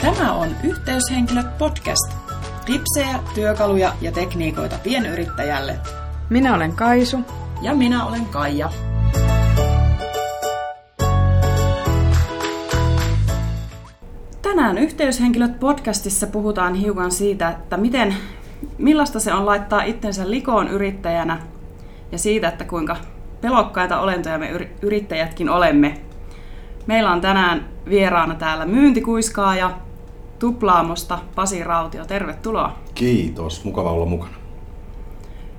Tämä on Yhteyshenkilöt podcast. Tipsejä, työkaluja ja tekniikoita pienyrittäjälle. Minä olen Kaisu. Ja minä olen Kaija. Tänään Yhteyshenkilöt podcastissa puhutaan hiukan siitä, että miten, millaista se on laittaa itsensä likoon yrittäjänä ja siitä, että kuinka pelokkaita olentoja me yrittäjätkin olemme. Meillä on tänään vieraana täällä myyntikuiskaaja Tuplaamosta Pasi Rautio. Tervetuloa. Kiitos, mukava olla mukana.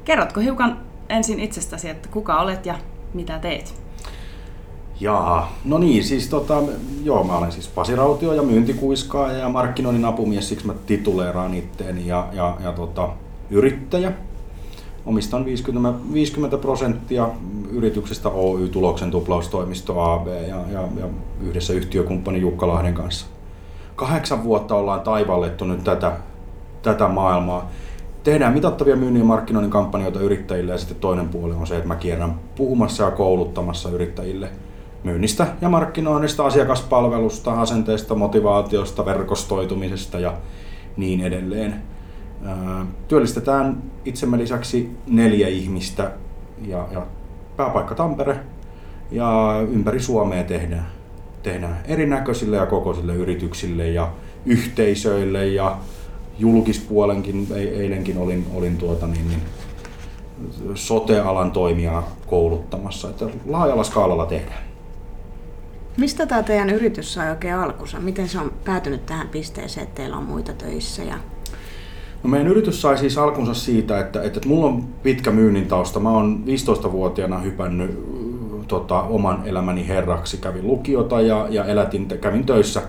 Kerrotko hiukan ensin itsestäsi, että kuka olet ja mitä teet? Jaa, no niin, siis tota, joo, mä olen siis Pasi Rautio ja myyntikuiskaaja ja markkinoinnin apumies, siksi mä tituleeraan itteeni ja, ja, ja tota, yrittäjä. Omistan 50, 50 prosenttia yrityksestä Oy Tuloksen tuplaustoimisto AB ja, ja, ja yhdessä yhtiökumppani Jukka Lahden kanssa. Kahdeksan vuotta ollaan taivallettu nyt tätä, tätä maailmaa tehdään mitattavia myynnin ja markkinoinnin kampanjoita yrittäjille ja sitten toinen puoli on se, että mä kierrän puhumassa ja kouluttamassa yrittäjille myynnistä ja markkinoinnista, asiakaspalvelusta, asenteesta, motivaatiosta, verkostoitumisesta ja niin edelleen. Työllistetään itsemme lisäksi neljä ihmistä ja, ja pääpaikka Tampere ja ympäri Suomea tehdään, tehdään erinäköisille ja kokoisille yrityksille ja yhteisöille ja julkispuolenkin, eilenkin olin, olin tuota niin, niin, sote-alan toimia kouluttamassa, että laajalla skaalalla tehdään. Mistä tämä teidän yritys sai oikein alkunsa? Miten se on päätynyt tähän pisteeseen, että teillä on muita töissä? Ja... No meidän yritys sai siis alkunsa siitä, että, että, että mulla on pitkä myynnin tausta. Mä oon 15-vuotiaana hypännyt tota, oman elämäni herraksi. Kävin lukiota ja, ja elätin, kävin töissä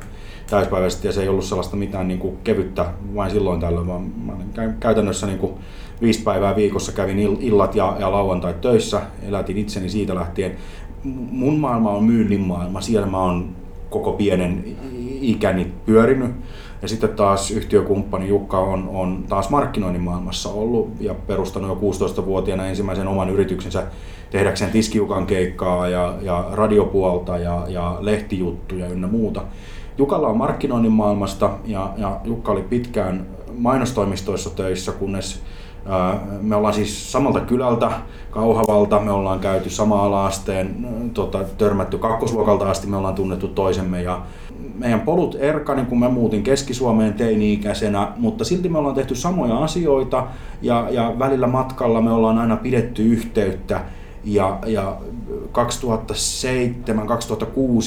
täyspäiväisesti ja se ei ollut sellaista mitään niin kuin kevyttä vain silloin tällöin, vaan mä käytännössä niin kuin viisi päivää viikossa kävin illat ja, ja lauantai töissä, elätin itseni siitä lähtien. Mun maailma on myynnin maailma, siellä mä oon koko pienen ikäni pyörinyt. Ja sitten taas yhtiökumppani Jukka on, on taas markkinoinnin maailmassa ollut ja perustanut jo 16-vuotiaana ensimmäisen oman yrityksensä tehdäkseen tiskiukan keikkaa ja, ja radiopuolta ja, ja lehtijuttuja ynnä muuta. Jukalla on markkinoinnin maailmasta ja, ja Jukka oli pitkään mainostoimistoissa töissä, kunnes me ollaan siis samalta kylältä, Kauhavalta, me ollaan käyty sama ala-asteen, tota, törmätty kakkosluokalta asti, me ollaan tunnettu toisemme ja meidän polut erkani, kun mä muutin Keski-Suomeen teini-ikäisenä, mutta silti me ollaan tehty samoja asioita ja, ja välillä matkalla me ollaan aina pidetty yhteyttä ja, ja 2007-2006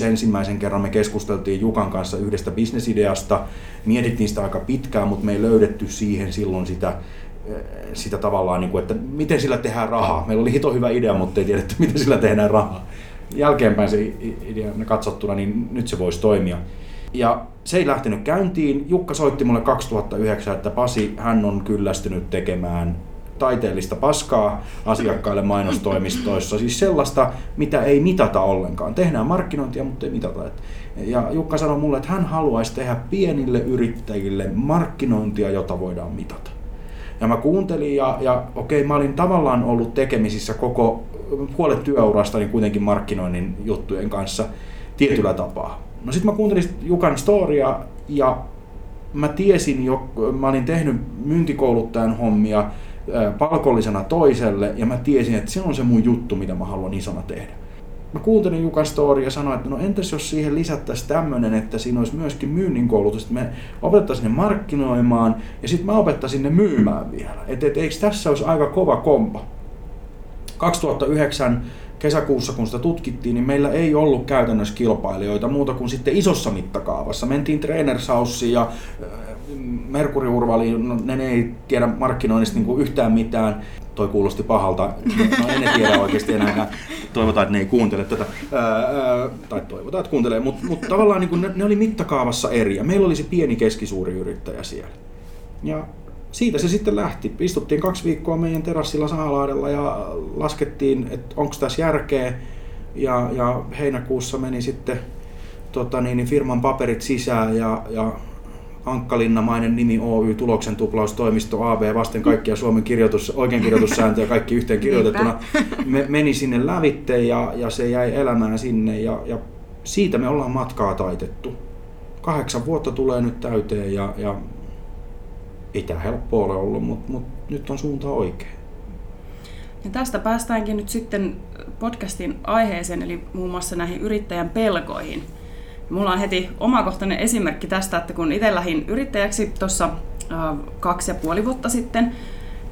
ensimmäisen kerran me keskusteltiin Jukan kanssa yhdestä bisnesideasta. Mietittiin sitä aika pitkään, mutta me ei löydetty siihen silloin sitä, sitä tavallaan, niin kuin, että miten sillä tehdään rahaa. Meillä oli hito hyvä idea, mutta ei tiedetty, miten sillä tehdään rahaa. Jälkeenpäin se idea katsottuna, niin nyt se voisi toimia. Ja se ei lähtenyt käyntiin. Jukka soitti mulle 2009, että Pasi, hän on kyllästynyt tekemään taiteellista paskaa asiakkaille mainostoimistoissa. Siis sellaista, mitä ei mitata ollenkaan. Tehdään markkinointia, mutta ei mitata. Ja Jukka sanoi mulle, että hän haluaisi tehdä pienille yrittäjille markkinointia, jota voidaan mitata. Ja mä kuuntelin ja, ja okei, mä olin tavallaan ollut tekemisissä koko puolet työurasta niin kuitenkin markkinoinnin juttujen kanssa tietyllä tapaa. No sitten mä kuuntelin Jukan storia ja mä tiesin jo, mä olin tehnyt myyntikouluttajan hommia, palkollisena toiselle ja mä tiesin, että se on se mun juttu, mitä mä haluan isona tehdä. Mä kuuntelin Jukan story ja sanoin, että no entäs jos siihen lisättäisiin tämmöinen, että siinä olisi myöskin myynnin koulutus, että me opettaisiin ne markkinoimaan ja sitten mä opettaisin ne myymään vielä. Että et, eikö tässä olisi aika kova kompa? 2009 kesäkuussa, kun sitä tutkittiin, niin meillä ei ollut käytännössä kilpailijoita muuta kuin sitten isossa mittakaavassa. Mentiin Trainersaussiin ja Merkuri no, ne ei tiedä markkinoinnista niin kuin yhtään mitään. Toi kuulosti pahalta. No en tiedä oikeasti enää. Toivotaan, että ne ei kuuntele tätä. Ää, tai toivotaan, että kuuntelee. Mutta mut tavallaan niin kuin ne, ne, oli mittakaavassa eri. Ja meillä oli se pieni keskisuuri yrittäjä siellä. Ja siitä se sitten lähti. Istuttiin kaksi viikkoa meidän terassilla Sahalaadella ja laskettiin, että onko tässä järkeä. Ja, ja heinäkuussa meni sitten tota niin, niin firman paperit sisään ja, ja hankkalinnamainen nimi Oy, tuloksen tuplaustoimisto AB, vasten kaikkia Suomen kirjoitus, oikein kirjoitussääntöjä, kaikki yhteen kirjoitettuna, me, meni sinne lävitte ja, ja se jäi elämään sinne ja, ja siitä me ollaan matkaa taitettu. Kahdeksan vuotta tulee nyt täyteen ja, ja ei tämä helppo ole ollut, mutta, mutta nyt on suunta oikein. Ja tästä päästäänkin nyt sitten podcastin aiheeseen, eli muun muassa näihin yrittäjän pelkoihin. Mulla on heti omakohtainen esimerkki tästä, että kun itse lähdin yrittäjäksi tuossa kaksi ja puoli vuotta sitten,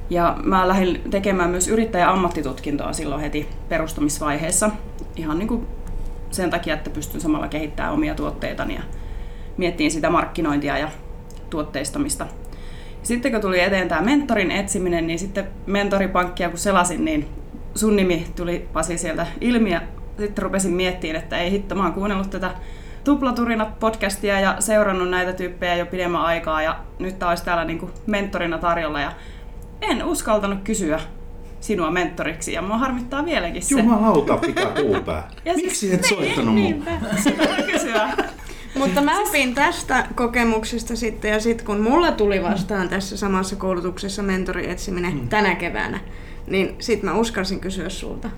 ja mä lähdin tekemään myös yrittäjän ammattitutkintoa silloin heti perustamisvaiheessa, ihan niin kuin sen takia, että pystyn samalla kehittämään omia tuotteitani ja miettiin sitä markkinointia ja tuotteistamista. Sitten kun tuli eteen tämä mentorin etsiminen, niin sitten mentoripankkia kun selasin, niin sun nimi tuli Pasi sieltä ilmi ja sitten rupesin miettimään, että ei hitto, mä oon kuunnellut tätä Tuplaturinat podcastia ja seurannut näitä tyyppejä jo pidemmän aikaa ja nyt olisi täällä niinku mentorina tarjolla ja en uskaltanut kysyä sinua mentoriksi ja mua harmittaa vieläkin se. Jumalauta, pitää puupää. Miksi siis, et soittanut niin, mun? kysyä. Mutta mä opin tästä kokemuksesta sitten, ja sitten kun mulla tuli vastaan tässä samassa koulutuksessa mentorietsiminen mm. tänä keväänä, niin sitten mä uskalsin kysyä sulta.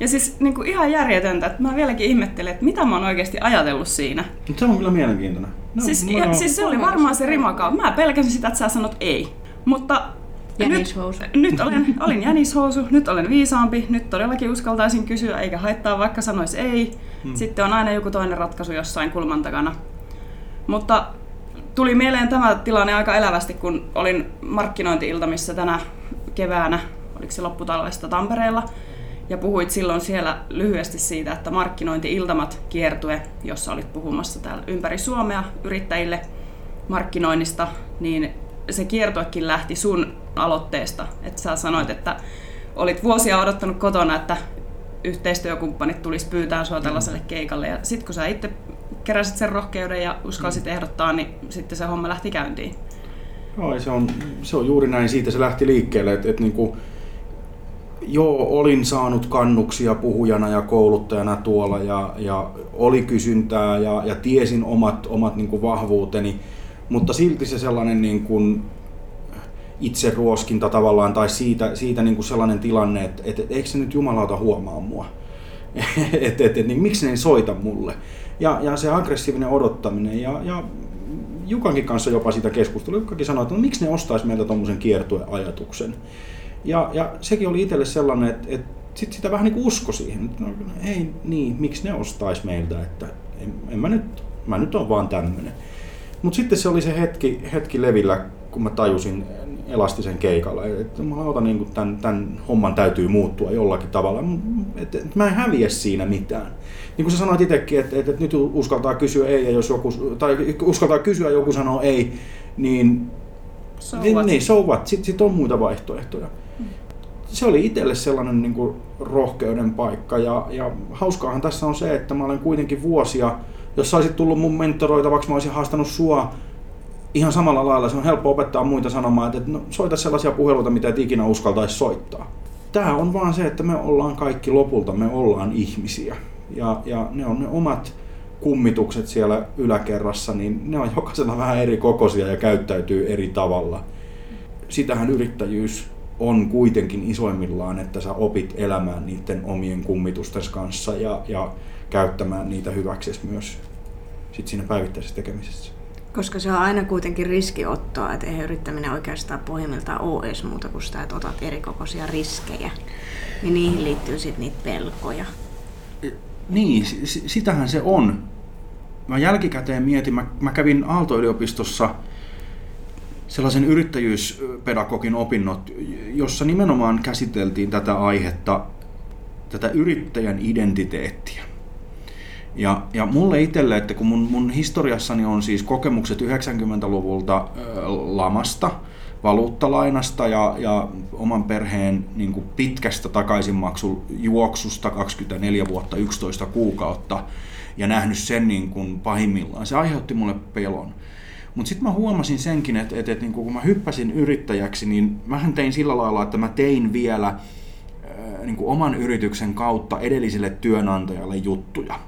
Ja siis niin kuin ihan järjetöntä, että mä vieläkin ihmettelen, että mitä mä oon oikeasti ajatellut siinä. Se on kyllä mielenkiintoinen. No, siis, no, ja, siis se oli varmaan se rimakaan. Mä pelkäsin sitä, että sä sanot ei. Mutta Jänishousu. Nyt, nyt olen, olin jänishousu, nyt olen viisaampi, nyt todellakin uskaltaisin kysyä, eikä haittaa vaikka sanoisi ei. Hmm. Sitten on aina joku toinen ratkaisu jossain kulman takana. Mutta tuli mieleen tämä tilanne aika elävästi, kun olin markkinointi-iltamissa tänä keväänä, oliko se lopputalvesta Tampereella, ja puhuit silloin siellä lyhyesti siitä, että markkinointi-iltamat kiertue, jossa olit puhumassa täällä ympäri Suomea yrittäjille markkinoinnista, niin se kiertoekin lähti sun aloitteesta. Että sä sanoit, että olit vuosia odottanut kotona, että yhteistyökumppanit tulisi pyytää sua tällaiselle keikalle. Ja sitten kun sä itse keräsit sen rohkeuden ja uskalsit mm. ehdottaa, niin sitten se homma lähti käyntiin. Joo, se on, se on juuri näin. Siitä se lähti liikkeelle. Että, että niin kuin, joo, olin saanut kannuksia puhujana ja kouluttajana tuolla ja, ja oli kysyntää ja, ja tiesin omat, omat niin kuin vahvuuteni, mutta silti se sellainen niin kuin itse ruoskinta tavallaan tai siitä, siitä niin kuin sellainen tilanne, että, että, eikö se nyt jumalauta huomaa mua. että et, et, niin miksi ne ei soita mulle. Ja, ja se aggressiivinen odottaminen ja, ja Jukankin kanssa jopa sitä keskustelua. Jukkakin sanoi, että no, miksi ne ostaisi meiltä tuommoisen kiertueajatuksen. Ja, ja sekin oli itselle sellainen, että, että sit sitä vähän niin kuin usko siihen. Että no, ei niin, miksi ne ostaisi meiltä, että en, en mä nyt, mä nyt on vaan tämmöinen. Mutta sitten se oli se hetki, hetki levillä, kun mä tajusin elastisen keikalla, että mä otan niin tämän, tämän homman täytyy muuttua jollakin tavalla, että et mä en häviä siinä mitään. Niin kuin sä sanoit itsekin, että, että, että nyt uskaltaa kysyä ei, ja jos joku, tai uskaltaa kysyä joku sanoo ei, niin so niin, niin so what? Sitten sit on muita vaihtoehtoja. Se oli itselle sellainen niin kuin rohkeuden paikka, ja, ja hauskaahan tässä on se, että mä olen kuitenkin vuosia jos sä olisit tullut mun mentoroitavaksi, mä olisin haastanut sua ihan samalla lailla. Se on helppo opettaa muita sanomaan, että no, soita sellaisia puheluita, mitä et ikinä uskaltaisi soittaa. Tämä on vaan se, että me ollaan kaikki lopulta, me ollaan ihmisiä. Ja, ja ne on ne omat kummitukset siellä yläkerrassa, niin ne on jokaisella vähän eri kokoisia ja käyttäytyy eri tavalla. Sitähän yrittäjyys on kuitenkin isoimmillaan, että sä opit elämään niiden omien kummitusten kanssa ja, ja käyttämään niitä hyväksi myös sit siinä päivittäisessä tekemisessä. Koska se on aina kuitenkin riskiottoa, että ei yrittäminen oikeastaan pohjimmiltaan ole edes muuta kuin sitä, että otat erikokoisia riskejä. Niin niihin liittyy sitten niitä pelkoja. Niin, sitähän se on. Mä jälkikäteen mietin, mä, mä kävin Aalto-yliopistossa sellaisen yrittäjyyspedagogin opinnot, jossa nimenomaan käsiteltiin tätä aihetta, tätä yrittäjän identiteettiä. Ja, ja mulle itselle, että kun mun, mun historiassani on siis kokemukset 90-luvulta äh, lamasta, valuuttalainasta ja, ja oman perheen niin kuin pitkästä takaisinmaksujuoksusta 24 vuotta 11 kuukautta ja nähnyt sen niin kuin pahimmillaan. Se aiheutti mulle pelon. Mutta sitten mä huomasin senkin, että, että, että niin kun mä hyppäsin yrittäjäksi, niin mähän tein sillä lailla, että mä tein vielä niin kuin oman yrityksen kautta edelliselle työnantajalle juttuja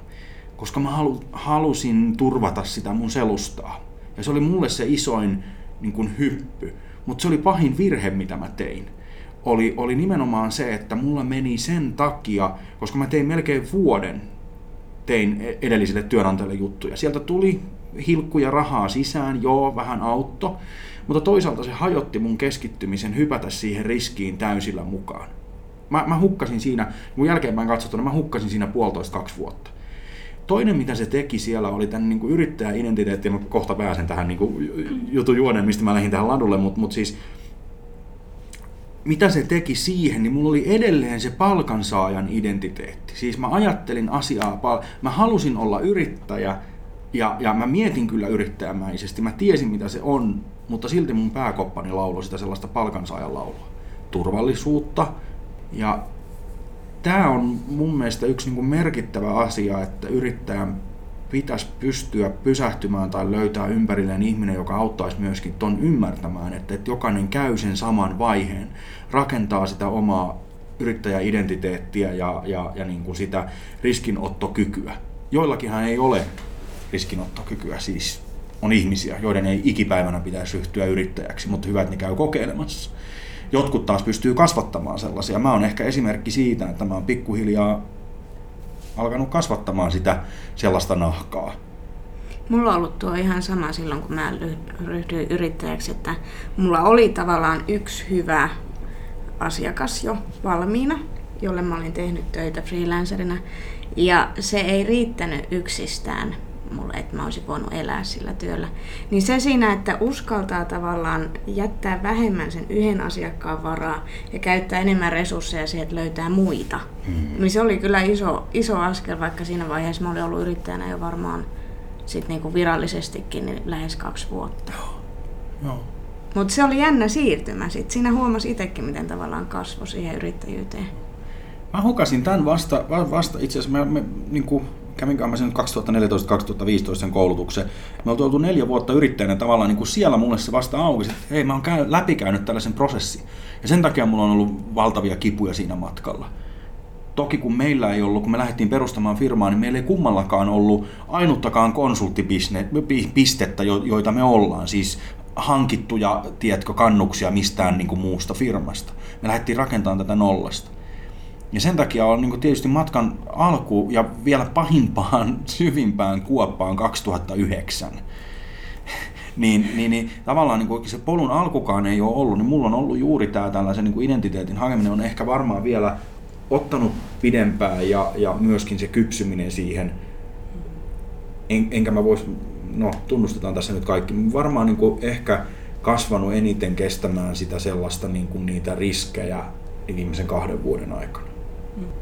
koska mä halu, halusin turvata sitä mun selustaa. Ja se oli mulle se isoin niin kuin hyppy. Mutta se oli pahin virhe, mitä mä tein. Oli, oli nimenomaan se, että mulla meni sen takia, koska mä tein melkein vuoden, tein edelliselle työnantajalle juttuja. Sieltä tuli hilkkuja rahaa sisään, joo, vähän autto, mutta toisaalta se hajotti mun keskittymisen hypätä siihen riskiin täysillä mukaan. Mä, mä hukkasin siinä, mun jälkeenpäin katsottuna, mä hukkasin siinä puolitoista kaksi vuotta. Toinen, mitä se teki siellä, oli tämän niin yrittäjäidentiteetti, mä kohta pääsen tähän niin kuin, jutun juoneen, mistä mä lähdin tähän ladulle, mutta mut siis mitä se teki siihen, niin mulla oli edelleen se palkansaajan identiteetti. Siis mä ajattelin asiaa, pal- mä halusin olla yrittäjä ja, ja mä mietin kyllä yrittäjämäisesti. Mä tiesin mitä se on, mutta silti mun pääkoppani lauloi sitä sellaista palkansaajan laulua. Turvallisuutta ja tämä on mun mielestä yksi niin merkittävä asia, että yrittäjän pitäisi pystyä pysähtymään tai löytää ympärilleen ihminen, joka auttaisi myöskin ton ymmärtämään, että, että jokainen käy sen saman vaiheen, rakentaa sitä omaa yrittäjäidentiteettiä ja, ja, ja niin kuin sitä riskinottokykyä. Joillakinhan ei ole riskinottokykyä, siis on ihmisiä, joiden ei ikipäivänä pitäisi ryhtyä yrittäjäksi, mutta hyvä, että ne käy kokeilemassa. Jotkut taas pystyy kasvattamaan sellaisia. Mä oon ehkä esimerkki siitä, että mä oon pikkuhiljaa alkanut kasvattamaan sitä sellaista nahkaa. Mulla on ollut tuo ihan sama silloin, kun mä ryhdyin yrittäjäksi, että mulla oli tavallaan yksi hyvä asiakas jo valmiina, jolle mä olin tehnyt töitä freelancerina. Ja se ei riittänyt yksistään mulle, että mä olisin voinut elää sillä työllä. Niin se siinä, että uskaltaa tavallaan jättää vähemmän sen yhden asiakkaan varaa ja käyttää enemmän resursseja siihen, että löytää muita. Mm. Niin se oli kyllä iso, iso askel, vaikka siinä vaiheessa mä olin ollut yrittäjänä jo varmaan sit niinku virallisestikin niin lähes kaksi vuotta. Joo. Joo. Mutta se oli jännä siirtymä sit. Siinä huomasi itsekin, miten tavallaan kasvoi siihen yrittäjyyteen. Mä hukasin tämän vasta, vasta itse asiassa, mä, mä, niin kuin kävinkään mä sen 2014-2015 sen koulutuksen. Me oltu oltu neljä vuotta yrittäjänä tavallaan niin kuin siellä mulle se vasta auki, että hei mä oon käy, läpikäynyt tällaisen prosessin. Ja sen takia mulla on ollut valtavia kipuja siinä matkalla. Toki kun meillä ei ollut, kun me lähdettiin perustamaan firmaa, niin meillä ei kummallakaan ollut ainuttakaan konsulttipistettä, joita me ollaan. Siis hankittuja, tiedätkö, kannuksia mistään niin kuin muusta firmasta. Me lähdettiin rakentamaan tätä nollasta. Ja sen takia on niin tietysti matkan alku ja vielä pahimpaan, syvimpään kuoppaan 2009. niin, niin, niin tavallaan niin kuin se polun alkukaan ei ole ollut, niin mulla on ollut juuri tämä tällaisen niin identiteetin hakeminen on ehkä varmaan vielä ottanut pidempään ja, ja myöskin se kypsyminen siihen. En, enkä mä vois, no tunnustetaan tässä nyt kaikki, varmaan niin kuin ehkä kasvanut eniten kestämään sitä sellaista niin kuin niitä riskejä viimeisen kahden vuoden aikana.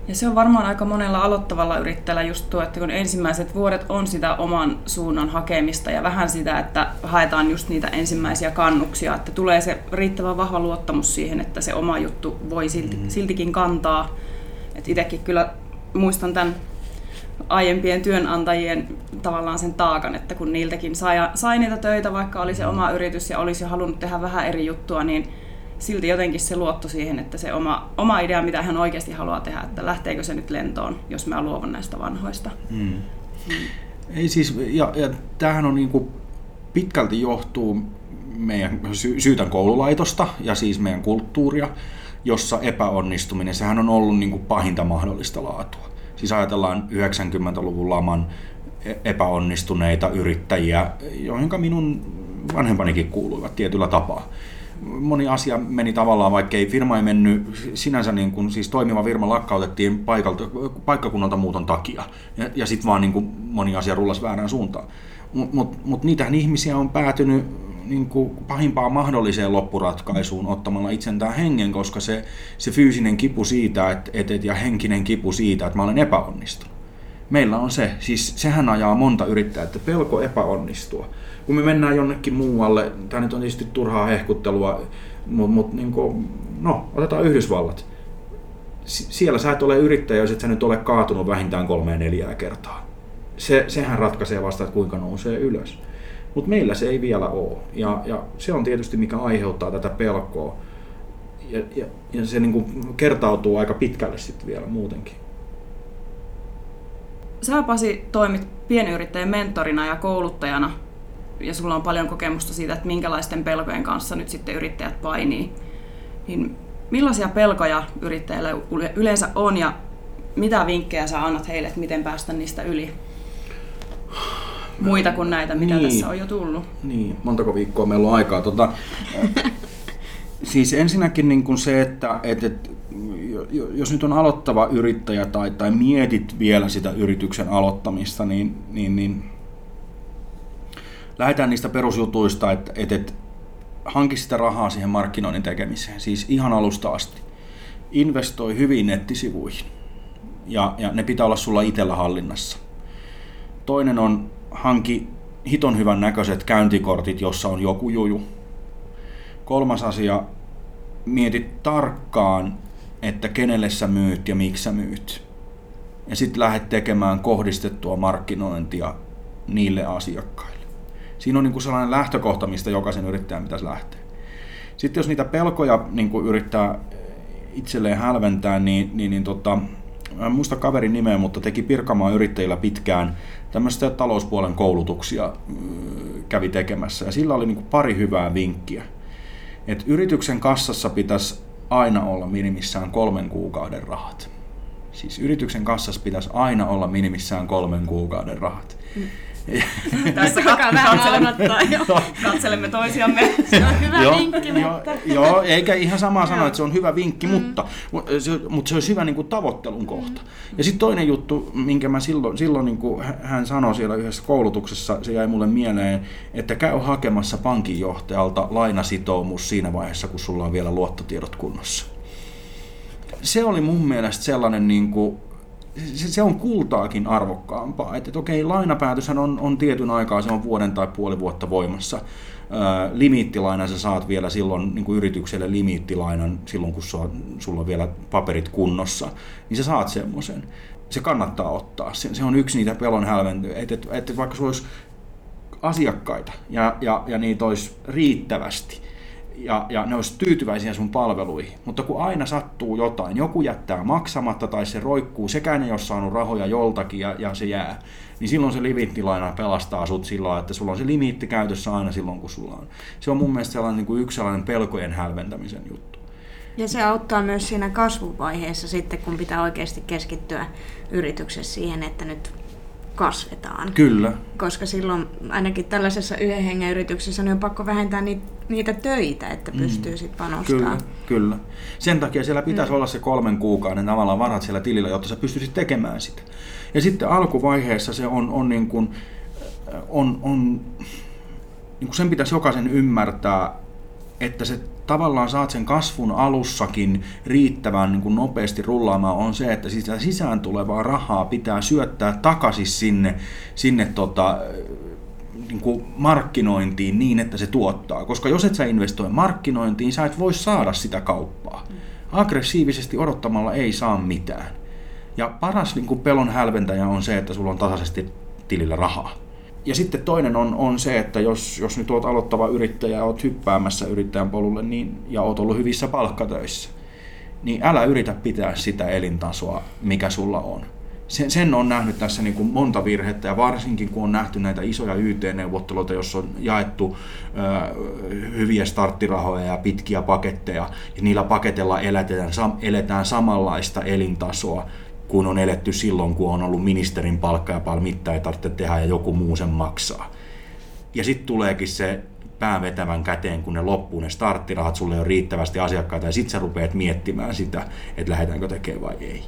Ja se on varmaan aika monella aloittavalla yrittäjällä just tuo, että kun ensimmäiset vuodet on sitä oman suunnan hakemista ja vähän sitä, että haetaan just niitä ensimmäisiä kannuksia, että tulee se riittävän vahva luottamus siihen, että se oma juttu voi silti, mm. siltikin kantaa. että itsekin kyllä muistan tämän aiempien työnantajien tavallaan sen taakan, että kun niiltäkin sai, sai niitä töitä, vaikka oli se oma yritys ja olisi halunnut tehdä vähän eri juttua, niin silti jotenkin se luotto siihen, että se oma, oma idea, mitä hän oikeasti haluaa tehdä, että lähteekö se nyt lentoon, jos mä luovun näistä vanhoista. Mm. Mm. Ei siis, ja, ja tämähän on niin pitkälti johtuu meidän sy- syytän koululaitosta ja siis meidän kulttuuria, jossa epäonnistuminen, sehän on ollut niin kuin pahinta mahdollista laatua. Siis ajatellaan 90-luvun laman e-, epäonnistuneita yrittäjiä, joihin minun vanhempanikin kuuluivat tietyllä tapaa moni asia meni tavallaan, vaikka ei firma ei mennyt sinänsä niin kuin, siis toimiva firma lakkautettiin paikalta, paikkakunnalta muuton takia. Ja, ja sitten vaan niin kuin, moni asia rullasi väärään suuntaan. Mutta mut, mut niitähän ihmisiä on päätynyt niin kuin pahimpaan mahdolliseen loppuratkaisuun ottamalla itsentään hengen, koska se, se fyysinen kipu siitä et, et, et, ja henkinen kipu siitä, että mä olen epäonnistunut. Meillä on se, siis sehän ajaa monta yrittäjää, että pelko epäonnistua kun me mennään jonnekin muualle, tämä nyt on tietysti turhaa hehkuttelua, mutta mut, niin no, otetaan Yhdysvallat. Siellä sä et ole yrittäjä, jos et sä nyt ole kaatunut vähintään kolmeen neljää kertaa. Se, sehän ratkaisee vasta, että kuinka nousee ylös. Mutta meillä se ei vielä ole. Ja, ja se on tietysti mikä aiheuttaa tätä pelkoa. Ja, ja, ja se niin kuin kertautuu aika pitkälle sitten vielä muutenkin. Sä Pasi toimit pienyrittäjän mentorina ja kouluttajana ja sulla on paljon kokemusta siitä, että minkälaisten pelkojen kanssa nyt sitten yrittäjät painii. Niin millaisia pelkoja yrittäjillä yleensä on ja mitä vinkkejä sä annat heille, että miten päästä niistä yli? Muita kuin näitä, mitä niin. tässä on jo tullut. Niin, montako viikkoa meillä on aikaa. Tota, siis ensinnäkin niin kuin se, että, että, että jos nyt on aloittava yrittäjä tai, tai mietit vielä sitä yrityksen aloittamista, niin, niin, niin lähdetään niistä perusjutuista, että, että, että hanki sitä rahaa siihen markkinoinnin tekemiseen, siis ihan alusta asti. Investoi hyvin nettisivuihin ja, ja ne pitää olla sulla itsellä hallinnassa. Toinen on hanki hiton hyvän näköiset käyntikortit, jossa on joku juju. Kolmas asia, mieti tarkkaan, että kenelle sä myyt ja miksi sä myyt. Ja sitten lähdet tekemään kohdistettua markkinointia niille asiakkaille. Siinä on niinku sellainen lähtökohta, mistä jokaisen yrittäjän pitäisi lähteä. Sitten jos niitä pelkoja niin yrittää itselleen hälventää, niin, niin, niin tota, en muista kaverin nimeä, mutta teki Pirkamaan yrittäjillä pitkään tämmöistä talouspuolen koulutuksia kävi tekemässä. Ja sillä oli niin pari hyvää vinkkiä. Et yrityksen kassassa pitäisi aina olla minimissään kolmen kuukauden rahat. Siis yrityksen kassassa pitäisi aina olla minimissään kolmen kuukauden rahat. Mm. Tässä katselemme, katselemme toisiamme. Se on hyvä vinkki, mutta... Joo, eikä ihan sama sanoa, että se on hyvä vinkki, mm. mutta, se, mutta se olisi hyvä niin kuin, tavoittelun kohta. Mm. Ja sitten toinen juttu, minkä mä silloin, silloin niin kuin hän sanoi siellä yhdessä koulutuksessa, se jäi mulle mieleen, että käy hakemassa pankinjohtajalta lainasitoumus siinä vaiheessa, kun sulla on vielä luottotiedot kunnossa. Se oli mun mielestä sellainen niin kuin, se, se on kultaakin arvokkaampaa. Että, että okei, lainapäätöshän on, on tietyn aikaa, se on vuoden tai puoli vuotta voimassa. Ää, limiittilainan sä saat vielä silloin niin kuin yritykselle limiittilainan silloin, kun sulla, sulla on vielä paperit kunnossa, niin sä saat semmoisen. Se kannattaa ottaa. Se, se on yksi niitä pelon hälventyjä. Että, että, että vaikka sulla olisi asiakkaita ja, ja, ja niitä olisi riittävästi, ja, ja ne olisi tyytyväisiä sun palveluihin. Mutta kun aina sattuu jotain, joku jättää maksamatta tai se roikkuu, sekään ei ole saanut rahoja joltakin ja, ja se jää, niin silloin se limittilaina pelastaa sut sillä että sulla on se limiitti käytössä aina silloin, kun sulla on. Se on mun mielestä sellainen niin kuin yksi sellainen pelkojen hälventämisen juttu. Ja se auttaa myös siinä kasvuvaiheessa sitten, kun pitää oikeasti keskittyä yrityksessä siihen, että nyt kasvetaan. Kyllä. Koska silloin ainakin tällaisessa yhden hengen yrityksessä niin on pakko vähentää niitä, niitä töitä, että mm. pystyy mm. sitten panostamaan. Kyllä, kyllä. Sen takia siellä pitäisi mm. olla se kolmen kuukauden tavallaan varat siellä tilillä, jotta sä pystyisit tekemään sitä. Ja sitten alkuvaiheessa se on, on, niin kuin, on, on niin kuin sen pitäisi jokaisen ymmärtää, että se tavallaan saat sen kasvun alussakin riittävän niin kuin nopeasti rullaamaan, on se, että sitä sisään tulevaa rahaa pitää syöttää takaisin sinne, sinne tota, niin kuin markkinointiin niin, että se tuottaa. Koska jos et sä investoi markkinointiin, sä et voi saada sitä kauppaa. Aggressiivisesti odottamalla ei saa mitään. Ja paras niin kuin pelon hälventäjä on se, että sulla on tasaisesti tilillä rahaa. Ja sitten toinen on, on se, että jos, jos nyt olet aloittava yrittäjä ja olet hyppäämässä yrittäjän polulle niin, ja olet ollut hyvissä palkkatöissä, niin älä yritä pitää sitä elintasoa, mikä sulla on. Sen, sen on nähnyt tässä niin kuin monta virhettä ja varsinkin kun on nähty näitä isoja YT-neuvotteluita, jossa on jaettu ö, hyviä starttirahoja ja pitkiä paketteja ja niillä paketilla eletään, sam, eletään samanlaista elintasoa kuin on eletty silloin, kun on ollut ministerin palkka ja paljon mittaa ei tarvitse tehdä ja joku muu sen maksaa. Ja sitten tuleekin se päävetävän käteen, kun ne loppuu ne starttirahat, sulle ei ole riittävästi asiakkaita ja sitten sä rupeat miettimään sitä, että lähdetäänkö tekemään vai ei.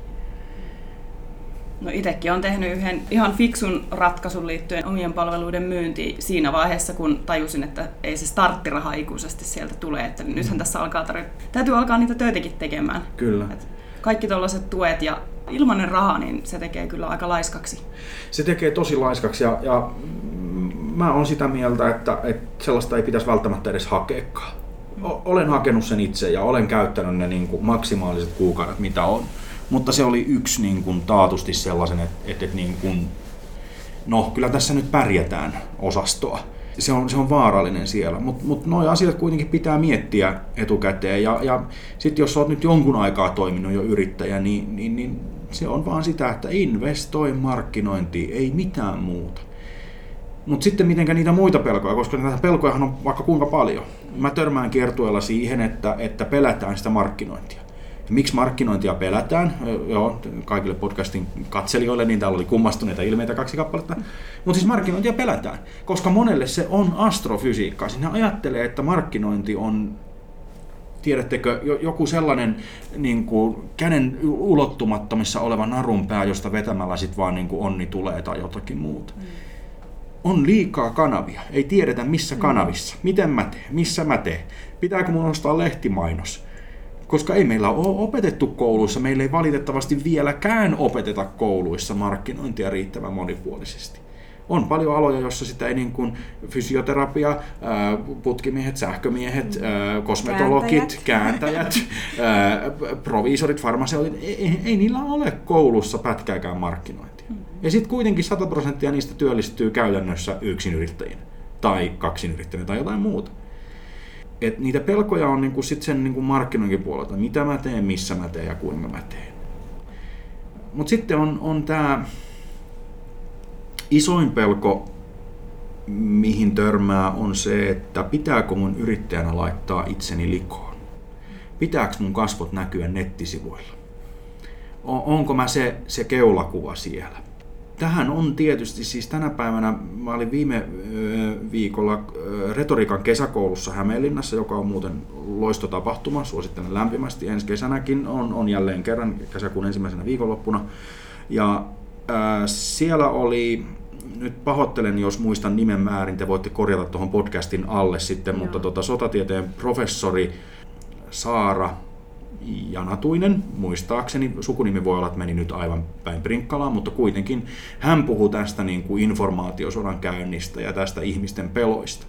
No itsekin on tehnyt yhden ihan fiksun ratkaisun liittyen omien palveluiden myyntiin siinä vaiheessa, kun tajusin, että ei se starttiraha ikuisesti sieltä tule, että nythän tässä alkaa tarvita, täytyy alkaa niitä töitäkin tekemään. Kyllä. Et kaikki tuollaiset tuet ja ilmanen raha, niin se tekee kyllä aika laiskaksi. Se tekee tosi laiskaksi ja, ja mä oon sitä mieltä, että, että sellaista ei pitäisi välttämättä edes hakeekaan. Olen hakenut sen itse ja olen käyttänyt ne niin kuin maksimaaliset kuukaudet, mitä on. Mutta se oli yksi niin kuin taatusti sellaisen, että, että, että niin kuin, no kyllä tässä nyt pärjätään osastoa se on, se on vaarallinen siellä. Mutta mut, nuo asiat kuitenkin pitää miettiä etukäteen. Ja, ja sitten jos olet nyt jonkun aikaa toiminut jo yrittäjä, niin, niin, niin se on vaan sitä, että investoi markkinointiin, ei mitään muuta. Mutta sitten mitenkä niitä muita pelkoja, koska näitä pelkojahan on vaikka kuinka paljon. Mä törmään kiertueella siihen, että, että pelätään sitä markkinointia. Ja miksi markkinointia pelätään? Joo, kaikille podcastin katselijoille, niin täällä oli kummastuneita ilmeitä kaksi kappaletta. Mutta siis markkinointia pelätään, koska monelle se on astrofysiikkaa. Sinä ajattelee, että markkinointi on tiedättekö, joku sellainen niin kuin, käden ulottumattomissa oleva narunpää, josta vetämällä sitten vaan niin kuin onni tulee tai jotakin muuta. Mm. On liikaa kanavia, ei tiedetä missä mm. kanavissa, miten mä teen, missä mä teen, pitääkö mun ostaa lehtimainos. Koska ei meillä ole opetettu kouluissa, meillä ei valitettavasti vieläkään opeteta kouluissa markkinointia riittävän monipuolisesti on paljon aloja, joissa sitä ei niin kuin fysioterapia, putkimiehet, sähkömiehet, mm. kosmetologit, kääntäjät, kääntäjät proviisorit, farmaseutit, ei, ei niillä ole koulussa pätkääkään markkinointia. Mm. Ja sitten kuitenkin 100 prosenttia niistä työllistyy käytännössä yksinyrittäjinä tai kaksinyrittäjinä tai jotain muuta. Et niitä pelkoja on niinku sit sen niinku markkinoinnin puolelta, mitä mä teen, missä mä teen ja kuinka mä teen. Mutta sitten on, on tämä isoin pelko, mihin törmää, on se, että pitääkö mun yrittäjänä laittaa itseni likoon? Pitääkö mun kasvot näkyä nettisivuilla? Onko mä se, se keulakuva siellä? Tähän on tietysti siis tänä päivänä, mä olin viime viikolla retoriikan kesäkoulussa Hämeenlinnassa, joka on muuten loistotapahtuma, suosittelen lämpimästi. Ensi kesänäkin on, on jälleen kerran kesäkuun ensimmäisenä viikonloppuna. Ja ää, siellä oli nyt pahoittelen, jos muistan nimen määrin, te voitte korjata tuohon podcastin alle sitten, Joo. mutta tota, sotatieteen professori Saara Janatuinen, muistaakseni, sukunimi voi olla, että meni nyt aivan päin prinkkalaan, mutta kuitenkin hän puhuu tästä niin kuin informaatiosodan käynnistä ja tästä ihmisten peloista.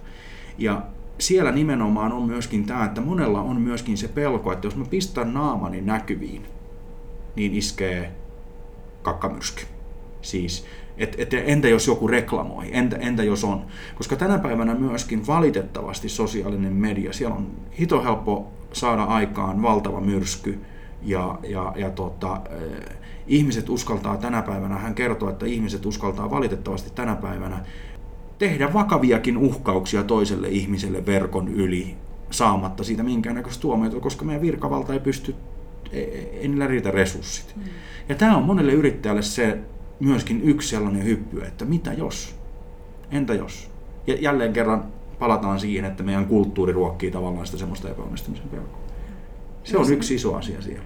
Ja siellä nimenomaan on myöskin tämä, että monella on myöskin se pelko, että jos mä pistän naamani näkyviin, niin iskee kakkamyrsky. Siis et, et, entä jos joku reklamoi, entä, entä jos on? Koska tänä päivänä myöskin valitettavasti sosiaalinen media, siellä on hito helppo saada aikaan valtava myrsky ja, ja, ja tota, eh, ihmiset uskaltaa tänä päivänä, hän kertoo, että ihmiset uskaltaa valitettavasti tänä päivänä tehdä vakaviakin uhkauksia toiselle ihmiselle verkon yli saamatta siitä minkäännäköistä tuomiota, koska meidän virkavalta ei pysty, ei, ei niillä riitä resurssit. Mm. Ja tämä on monelle yrittäjälle se myöskin yksi sellainen hyppy, että mitä jos? Entä jos? Ja jälleen kerran palataan siihen, että meidän kulttuuri ruokkii tavallaan sitä semmoista epäonnistumisen pelkoa. Se on yksi iso asia siellä.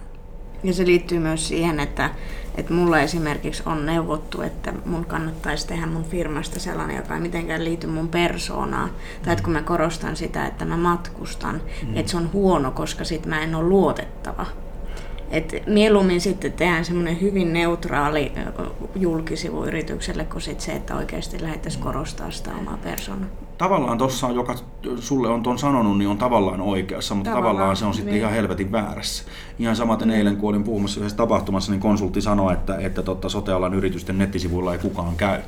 Ja se liittyy myös siihen, että, että mulla esimerkiksi on neuvottu, että mun kannattaisi tehdä mun firmasta sellainen, joka ei mitenkään liity mun persoonaan. Tai että kun mä korostan sitä, että mä matkustan, mm. että se on huono, koska sit mä en ole luotettava. Et mieluummin sitten tehdään semmoinen hyvin neutraali julkisivu yritykselle kuin sit se, että oikeasti lähdettäisiin korostaa sitä omaa persoonaa. Tavallaan tuossa, joka sulle on tuon sanonut, niin on tavallaan oikeassa, mutta tavallaan, tavallaan se on sitten niin. ihan helvetin väärässä. Ihan samaten eilen, kun olin puhumassa yhdessä tapahtumassa, niin konsultti sanoi, että, että totta, sotealan yritysten nettisivuilla ei kukaan käy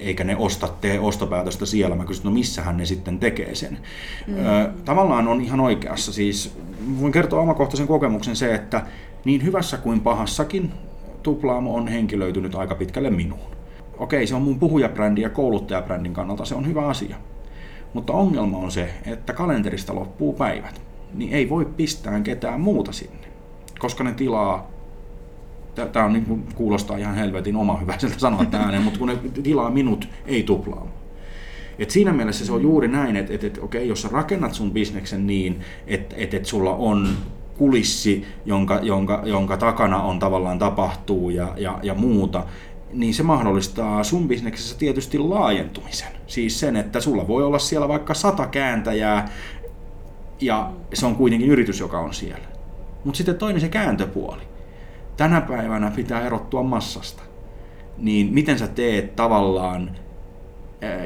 eikä ne osta, tee ostopäätöstä siellä. Mä kysyn, no missähän ne sitten tekee sen. Mm. Ö, tavallaan on ihan oikeassa. Siis voin kertoa omakohtaisen kokemuksen se, että niin hyvässä kuin pahassakin Tuplaamo on henkilöitynyt aika pitkälle minuun. Okei, se on mun puhujabrändi ja kouluttajabrändin kannalta se on hyvä asia. Mutta ongelma on se, että kalenterista loppuu päivät. Niin ei voi pistää ketään muuta sinne. Koska ne tilaa Tämä on niin kuin, kuulostaa ihan helvetin oma hyväiseltä sanoa ääneen, mutta kun ne tilaa minut, ei tuplaa. Et siinä mielessä se on juuri näin, että et, et, okei, jos sä rakennat sun bisneksen niin, että et, et sulla on kulissi, jonka, jonka, jonka takana on tavallaan tapahtuu ja, ja, ja muuta, niin se mahdollistaa sun bisneksessä tietysti laajentumisen. Siis sen, että sulla voi olla siellä vaikka sata kääntäjää ja se on kuitenkin yritys, joka on siellä. Mutta sitten toinen se kääntöpuoli. Tänä päivänä pitää erottua massasta. Niin miten sä teet tavallaan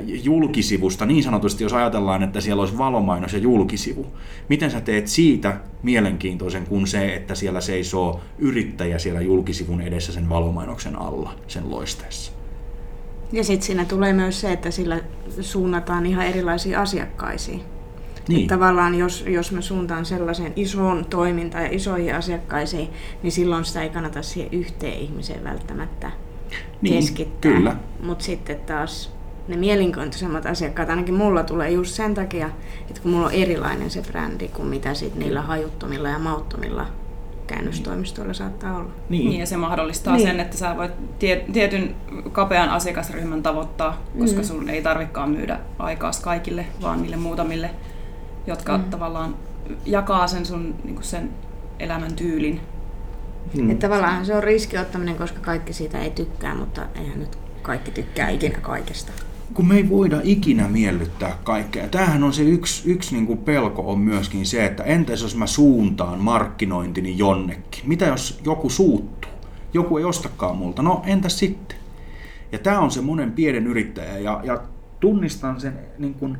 julkisivusta, niin sanotusti, jos ajatellaan, että siellä olisi valomainos ja julkisivu. Miten sä teet siitä mielenkiintoisen kuin se, että siellä seisoo yrittäjä siellä julkisivun edessä sen valomainoksen alla, sen loisteessa? Ja sitten siinä tulee myös se, että sillä suunnataan ihan erilaisiin asiakkaisiin. Niin. Että tavallaan jos, jos mä suuntaan sellaisen isoon toimintaan ja isoihin asiakkaisiin, niin silloin sitä ei kannata siihen yhteen ihmiseen välttämättä niin, keskittää. Kyllä. Mutta sitten taas ne mielenkiintoisemmat asiakkaat, ainakin mulla tulee just sen takia, että kun mulla on erilainen se brändi kuin mitä sit niillä hajuttomilla ja mauttomilla käännöstoimistoilla saattaa olla. Niin, niin ja se mahdollistaa niin. sen, että sä voit tie, tietyn kapean asiakasryhmän tavoittaa, koska mm. sun ei tarvikaan myydä aikaa kaikille, vaan niille muutamille, jotka mm. tavallaan jakaa sen sun niin sen elämän tyylin. Mm. Että tavallaan se on riskiottaminen, koska kaikki siitä ei tykkää, mutta eihän nyt kaikki tykkää ikinä kaikesta. Kun me ei voida ikinä miellyttää kaikkea. Tämähän on se yksi, yksi niin kuin pelko on myöskin se, että entäs jos mä suuntaan markkinointini jonnekin? Mitä jos joku suuttuu? Joku ei ostakaan multa. No entäs sitten? Ja tämä on se monen pienen yrittäjä ja, ja tunnistan sen niin kuin,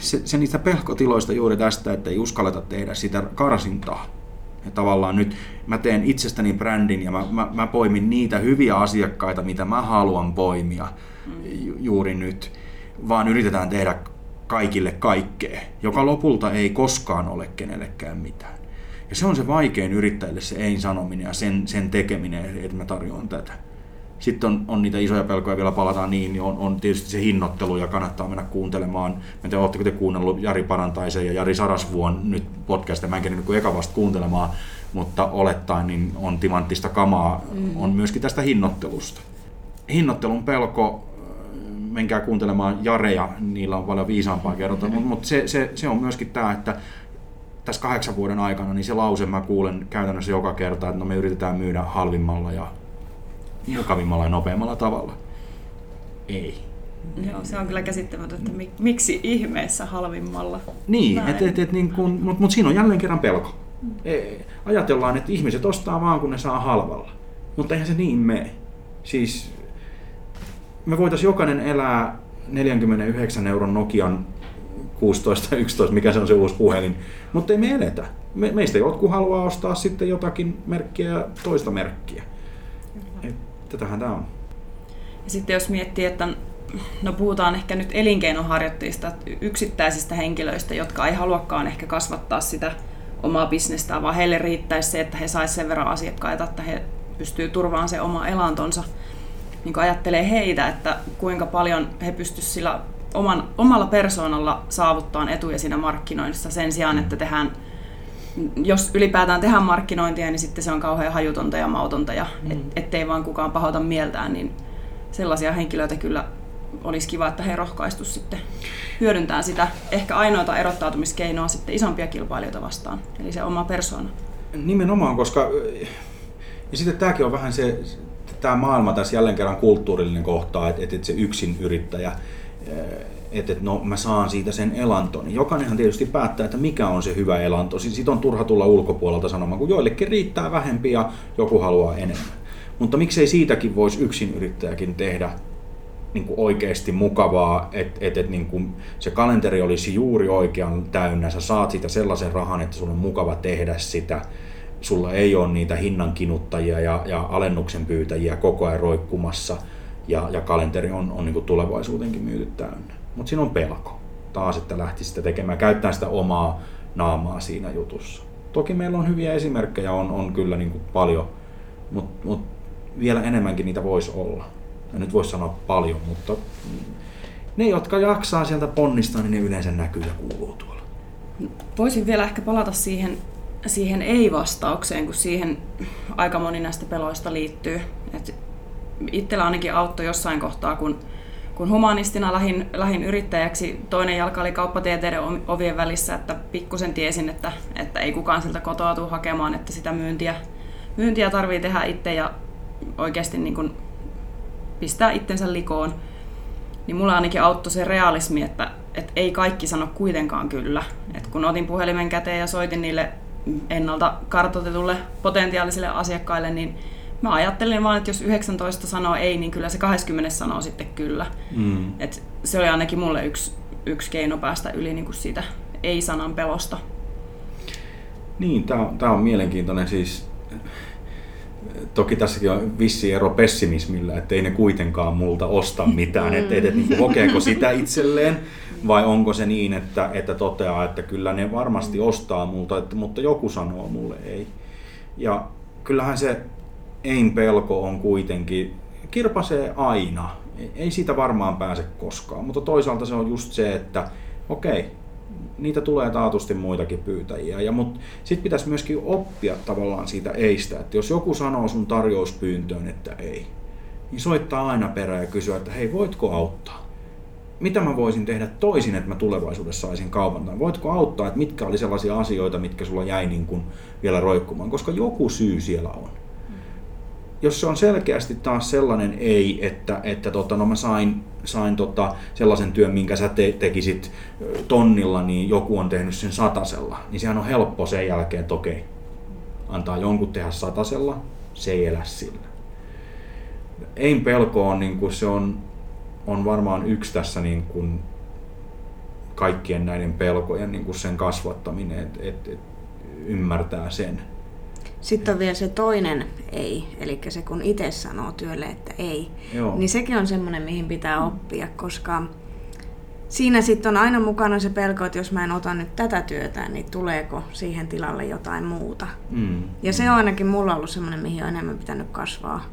se, se niistä pelkotiloista juuri tästä, että ei uskalleta tehdä sitä karsintaa. Ja tavallaan nyt mä teen itsestäni brändin ja mä, mä, mä poimin niitä hyviä asiakkaita, mitä mä haluan poimia juuri nyt, vaan yritetään tehdä kaikille kaikkea, joka lopulta ei koskaan ole kenellekään mitään. Ja se on se vaikein yrittäjille se ei-sanominen ja sen, sen tekeminen, että mä tarjoan tätä. Sitten on, on niitä isoja pelkoja, vielä palataan niin, niin on, on tietysti se hinnoittelu ja kannattaa mennä kuuntelemaan. Mä en tiedä, oletteko te kuunnellut Jari Parantaisen ja Jari Sarasvuon nyt podcast, mä en kerran niin eka vasta kuuntelemaan, mutta olettaen niin on timanttista kamaa, mm. on myöskin tästä hinnoittelusta. Hinnoittelun pelko, menkää kuuntelemaan Jareja, niillä on paljon viisaampaa kerrota, mm. mutta se, se, se on myöskin tämä, että tässä kahdeksan vuoden aikana, niin se lause mä kuulen käytännössä joka kerta, että no me yritetään myydä halvimmalla ja mukavimmalla ja nopeammalla tavalla. Ei. Joo, se on kyllä käsittämätöntä, että miksi ihmeessä halvimmalla. Niin, et, et, et, niin kun, mutta mut siinä on jälleen kerran pelko. E, ajatellaan, että ihmiset ostaa vaan kun ne saa halvalla. Mutta eihän se niin mene. Siis me voitaisiin jokainen elää 49 euron Nokian 16-11, mikä se on se uusi puhelin, mutta ei me eletä. Me, meistä jotkut haluaa ostaa sitten jotakin merkkiä ja toista merkkiä. Tätähän tämä on. Ja sitten jos miettii, että no puhutaan ehkä nyt elinkeinoharjoittajista, yksittäisistä henkilöistä, jotka ei haluakaan ehkä kasvattaa sitä omaa bisnestä, vaan heille riittäisi se, että he saisivat sen verran asiakkaita, että he pystyy turvaamaan se oma elantonsa. Niin ajattelee heitä, että kuinka paljon he pystyisivät sillä oman, omalla persoonalla saavuttaa etuja siinä markkinoinnissa sen sijaan, että tehdään jos ylipäätään tehdään markkinointia, niin sitten se on kauhean hajutonta ja mautonta ja mm. et, ettei vaan kukaan pahota mieltään, niin sellaisia henkilöitä kyllä olisi kiva, että he rohkaistu sitten hyödyntää sitä ehkä ainoata erottautumiskeinoa sitten isompia kilpailijoita vastaan, eli se oma persoona. Nimenomaan, koska ja sitten tämäkin on vähän se, tämä maailma tässä jälleen kerran kulttuurillinen kohta, että, että se yksin yrittäjä että et, no mä saan siitä sen elanton. Niin jokainenhan tietysti päättää, että mikä on se hyvä elanto. Siis siitä on turha tulla ulkopuolelta sanomaan, kun joillekin riittää vähempi ja joku haluaa enemmän. Mutta miksei siitäkin voisi yksin yrittäjäkin tehdä niin kuin oikeasti mukavaa, että et, et, niin kuin se kalenteri olisi juuri oikean täynnä, sä saat siitä sellaisen rahan, että sulla on mukava tehdä sitä, sulla ei ole niitä hinnankinuttajia ja, ja alennuksen pyytäjiä koko ajan roikkumassa, ja, ja kalenteri on, on niin tulevaisuutenkin myyty täynnä. Mutta siinä on pelko taas, että lähtisi sitä tekemään, käyttää sitä omaa naamaa siinä jutussa. Toki meillä on hyviä esimerkkejä, on, on kyllä niin kuin paljon, mutta mut vielä enemmänkin niitä voisi olla. Ja nyt voisi sanoa paljon, mutta ne, jotka jaksaa sieltä ponnistaa, niin ne yleensä näkyy ja kuuluu tuolla. Voisin vielä ehkä palata siihen, siihen ei-vastaukseen, kun siihen aika moni näistä peloista liittyy. Et itsellä ainakin auttoi jossain kohtaa, kun kun humanistina lähin, lähin yrittäjäksi, toinen jalka oli kauppatieteiden ovien välissä, että pikkusen tiesin, että, että ei kukaan siltä kotoa tule hakemaan, että sitä myyntiä, myyntiä tarvii tehdä itse ja oikeasti niin kuin pistää itsensä likoon. Niin mulla ainakin auttoi se realismi, että, että ei kaikki sano kuitenkaan kyllä. Et kun otin puhelimen käteen ja soitin niille ennalta kartoitetulle potentiaalisille asiakkaille, niin mä ajattelin vaan, että jos 19 sanoo ei, niin kyllä se 20 sanoo sitten kyllä. Mm. Et se oli ainakin mulle yksi, yksi keino päästä yli niin kuin siitä ei-sanan pelosta. Niin, tämä on, tää on mielenkiintoinen siis. Toki tässäkin on vissi ero pessimismillä, että ei ne kuitenkaan multa osta mitään, että et, et, niin kokeeko sitä itselleen vai onko se niin, että, että toteaa, että kyllä ne varmasti ostaa multa, että, mutta joku sanoo mulle ei. Ja kyllähän se ein pelko on kuitenkin, kirpasee aina. Ei- Ei siitä varmaan pääse koskaan, mutta toisaalta se on just se, että okei, niitä tulee taatusti muitakin pyytäjiä. Ja, mutta sitten pitäisi myöskin oppia tavallaan siitä eistä, että jos joku sanoo sun tarjouspyyntöön, että ei, niin soittaa aina perään ja kysyä, että hei, voitko auttaa? Mitä mä voisin tehdä toisin, että mä tulevaisuudessa saisin kaupan? Tai voitko auttaa, että mitkä oli sellaisia asioita, mitkä sulla jäi niin kuin vielä roikkumaan? Koska joku syy siellä on jos se on selkeästi taas sellainen ei, että, että tota, no mä sain, sain tota, sellaisen työn, minkä sä te, tekisit tonnilla, niin joku on tehnyt sen satasella, niin sehän on helppo sen jälkeen, että okei, antaa jonkun tehdä satasella, se ei elä sillä. Ei pelko on, niin kuin se on, on varmaan yksi tässä niin kuin kaikkien näiden pelkojen niin kuin sen kasvattaminen, että et, et ymmärtää sen. Sitten on vielä se toinen ei, eli se kun itse sanoo työlle, että ei. Joo. Niin sekin on semmoinen, mihin pitää oppia, koska siinä sitten on aina mukana se pelko, että jos mä en ota nyt tätä työtä, niin tuleeko siihen tilalle jotain muuta. Mm. Ja se on ainakin mulla ollut semmoinen, mihin on enemmän pitänyt kasvaa.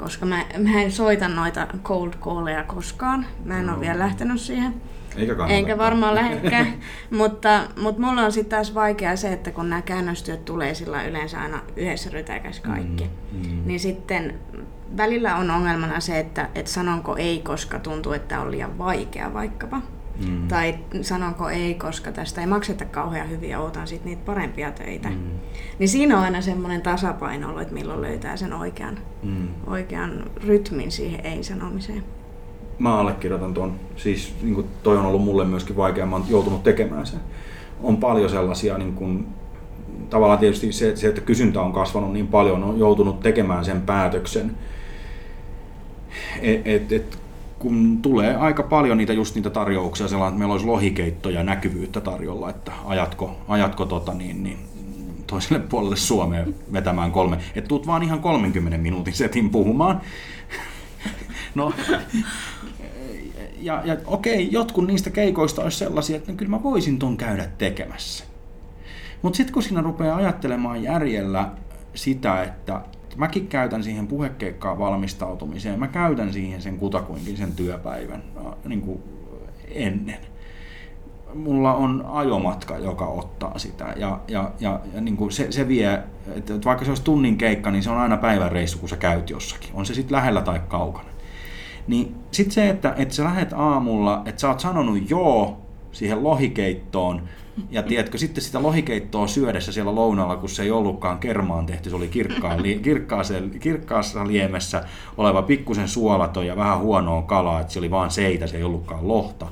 Koska mä, mä en soita noita cold calleja koskaan. Mä en No. ole vielä lähtenyt siihen. Eikä kannata. Enkä varmaan lähekkään. mutta, mutta mulla on sitten taas vaikea se, että kun nämä käännöstyöt tulee sillä yleensä aina yhdessä rytäkäs kaikki. Mm, mm. Niin sitten välillä on ongelmana se, että, että sanonko ei, koska tuntuu, että on liian vaikea vaikkapa. Mm. Tai sanonko ei, koska tästä ei makseta kauhean hyvin ja otan sitten niitä parempia töitä. Mm. Niin siinä on aina semmoinen tasapaino ollut, että milloin löytää sen oikean, Mm. oikean rytmin siihen ei-sanomiseen. Mä allekirjoitan tuon. Siis niin kuin toi on ollut mulle myöskin vaikea, mä oon joutunut tekemään sen. On paljon sellaisia, niin kuin, tavallaan tietysti se, se, että kysyntä on kasvanut niin paljon, on joutunut tekemään sen päätöksen. Et, et, et, kun tulee aika paljon niitä just niitä tarjouksia, sellainen, että meillä olisi lohikeittoja ja näkyvyyttä tarjolla, että ajatko, ajatko tota niin, niin toiselle puolelle Suomeen vetämään kolme, että tuut vaan ihan 30 minuutin setin puhumaan. No, ja, ja okei, jotkut niistä keikoista olisi sellaisia, että no, kyllä mä voisin ton käydä tekemässä. Mutta sitten kun siinä rupeaa ajattelemaan järjellä sitä, että mäkin käytän siihen puhekeikkaan valmistautumiseen, mä käytän siihen sen kutakuinkin sen työpäivän niin kuin ennen. Mulla on ajomatka, joka ottaa sitä ja, ja, ja, ja niin kuin se, se vie, että vaikka se olisi tunnin keikka, niin se on aina päivän reissu, kun sä käyt jossakin. On se sitten lähellä tai kaukana. Niin sitten se, että, että sä lähet aamulla, että sä oot sanonut joo siihen lohikeittoon, ja tiedätkö, sitten sitä lohikeittoa syödessä siellä lounalla, kun se ei ollutkaan kermaan tehty, se oli kirkkaan, kirkkaaseen, kirkkaassa liemessä oleva pikkusen suolaton ja vähän huonoa kalaa, että se oli vaan seitä, se ei ollutkaan lohta.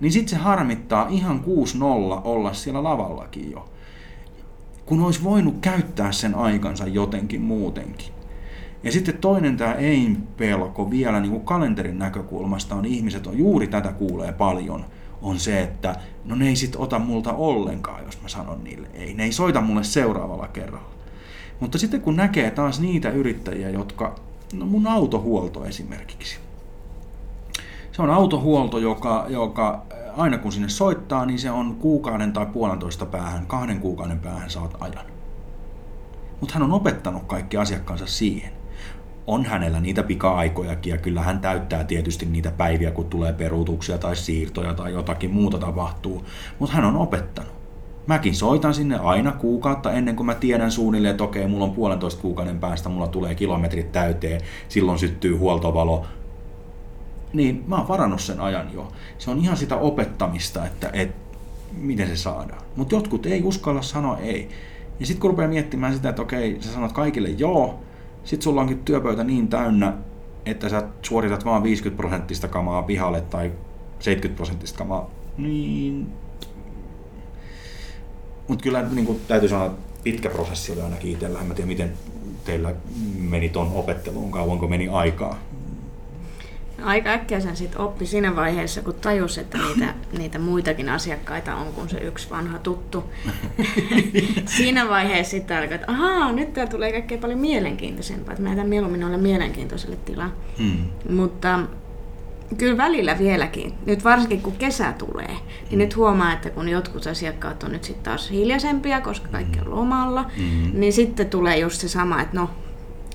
Niin sitten se harmittaa ihan 6-0 olla siellä lavallakin jo. Kun olisi voinut käyttää sen aikansa jotenkin muutenkin. Ja sitten toinen tämä ei-pelko vielä niin kuin kalenterin näkökulmasta on ihmiset on juuri tätä kuulee paljon, on se, että no ne ei sit ota multa ollenkaan, jos mä sanon niille ei. Ne ei soita mulle seuraavalla kerralla. Mutta sitten kun näkee taas niitä yrittäjiä, jotka, no mun autohuolto esimerkiksi. Se on autohuolto, joka, joka aina kun sinne soittaa, niin se on kuukauden tai puolentoista päähän, kahden kuukauden päähän saat ajan. Mutta hän on opettanut kaikki asiakkaansa siihen on hänellä niitä pika-aikojakin ja kyllä hän täyttää tietysti niitä päiviä, kun tulee peruutuksia tai siirtoja tai jotakin muuta tapahtuu, mutta hän on opettanut. Mäkin soitan sinne aina kuukautta ennen kuin mä tiedän suunnilleen, että okei, mulla on puolentoista kuukauden päästä, mulla tulee kilometrit täyteen, silloin syttyy huoltovalo. Niin mä oon varannut sen ajan jo. Se on ihan sitä opettamista, että, että miten se saadaan. Mutta jotkut ei uskalla sanoa ei. Ja sitten kun rupeaa miettimään sitä, että okei, sä sanot kaikille joo, sitten sulla onkin työpöytä niin täynnä, että sä suoritat vaan 50 prosenttista kamaa pihalle tai 70 prosenttista kamaa, niin... Mutta kyllä niin kuin, täytyy sanoa, että pitkä prosessi oli ainakin itsellä. En mä tiedä, miten teillä meni ton opetteluun, kauanko meni aikaa. Aika äkkiä sen sitten oppi siinä vaiheessa, kun tajus, että niitä, niitä muitakin asiakkaita on kuin se yksi vanha tuttu. siinä vaiheessa sitten alkoi, että ahaa, nyt tää tulee kaikkein paljon mielenkiintoisempaa, että mä jätän mieluummin olla mielenkiintoiselle tilaa. Hmm. Mutta kyllä välillä vieläkin, nyt varsinkin kun kesä tulee, niin nyt huomaa, että kun jotkut asiakkaat on nyt sitten taas hiljaisempia, koska kaikki on lomalla, Mm. niin sitten tulee just se sama, että no,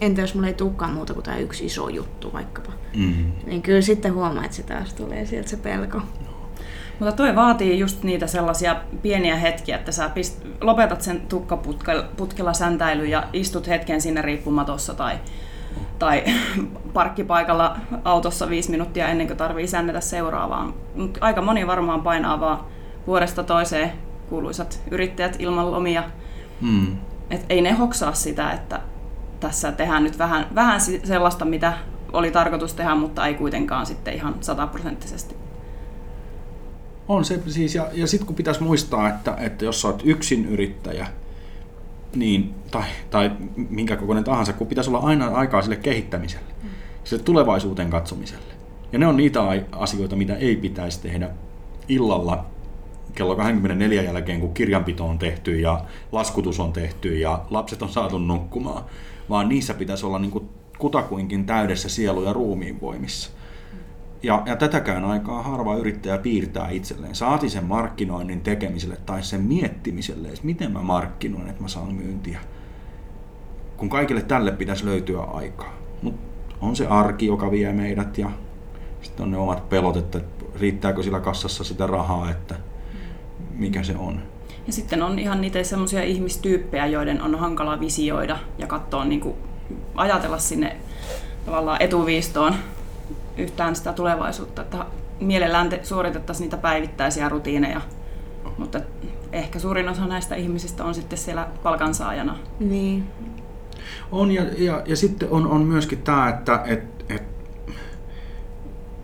entä jos mulla ei tulekaan muuta kuin tämä yksi iso juttu vaikkapa. Mm. Niin kyllä sitten huomaa, että se taas tulee sieltä se pelko. Mutta toi vaatii just niitä sellaisia pieniä hetkiä, että sä pist, lopetat sen tukkaputkella säntäily ja istut hetken sinne riippumatossa tai, tai parkkipaikalla autossa viisi minuuttia ennen kuin tarvii sännätä seuraavaan. Mut aika moni varmaan painaa vaan vuodesta toiseen kuuluisat yrittäjät ilman lomia. Mm. Et ei ne hoksaa sitä, että tässä tehdään nyt vähän, vähän sellaista, mitä oli tarkoitus tehdä, mutta ei kuitenkaan sitten ihan sataprosenttisesti. On se siis, ja, ja sitten kun pitäisi muistaa, että, että jos sä oot yksin yrittäjä, niin, tai, tai minkä kokoinen tahansa, kun pitäisi olla aina aikaa sille kehittämiselle, mm. sille tulevaisuuteen katsomiselle. Ja ne on niitä asioita, mitä ei pitäisi tehdä illalla kello 24 jälkeen, kun kirjanpito on tehty ja laskutus on tehty ja lapset on saatu nukkumaan, vaan niissä pitäisi olla niin kuin kutakuinkin täydessä sielu- ja ruumiin voimissa. Ja, ja tätäkään aikaa harva yrittäjä piirtää itselleen. Saati sen markkinoinnin tekemiselle tai sen miettimiselle, että miten mä markkinoin, että mä saan myyntiä. Kun kaikille tälle pitäisi löytyä aikaa. Mutta on se arki, joka vie meidät ja sitten on ne omat pelot, että riittääkö sillä kassassa sitä rahaa, että mikä se on. Ja sitten on ihan niitä semmoisia ihmistyyppejä, joiden on hankala visioida ja katsoa, niin kuin, ajatella sinne tavallaan etuviistoon yhtään sitä tulevaisuutta, että mielellään te suoritettaisiin niitä päivittäisiä rutiineja, mutta ehkä suurin osa näistä ihmisistä on sitten siellä palkansaajana. Niin. On ja, ja, ja sitten on, on myöskin tämä, että et, et,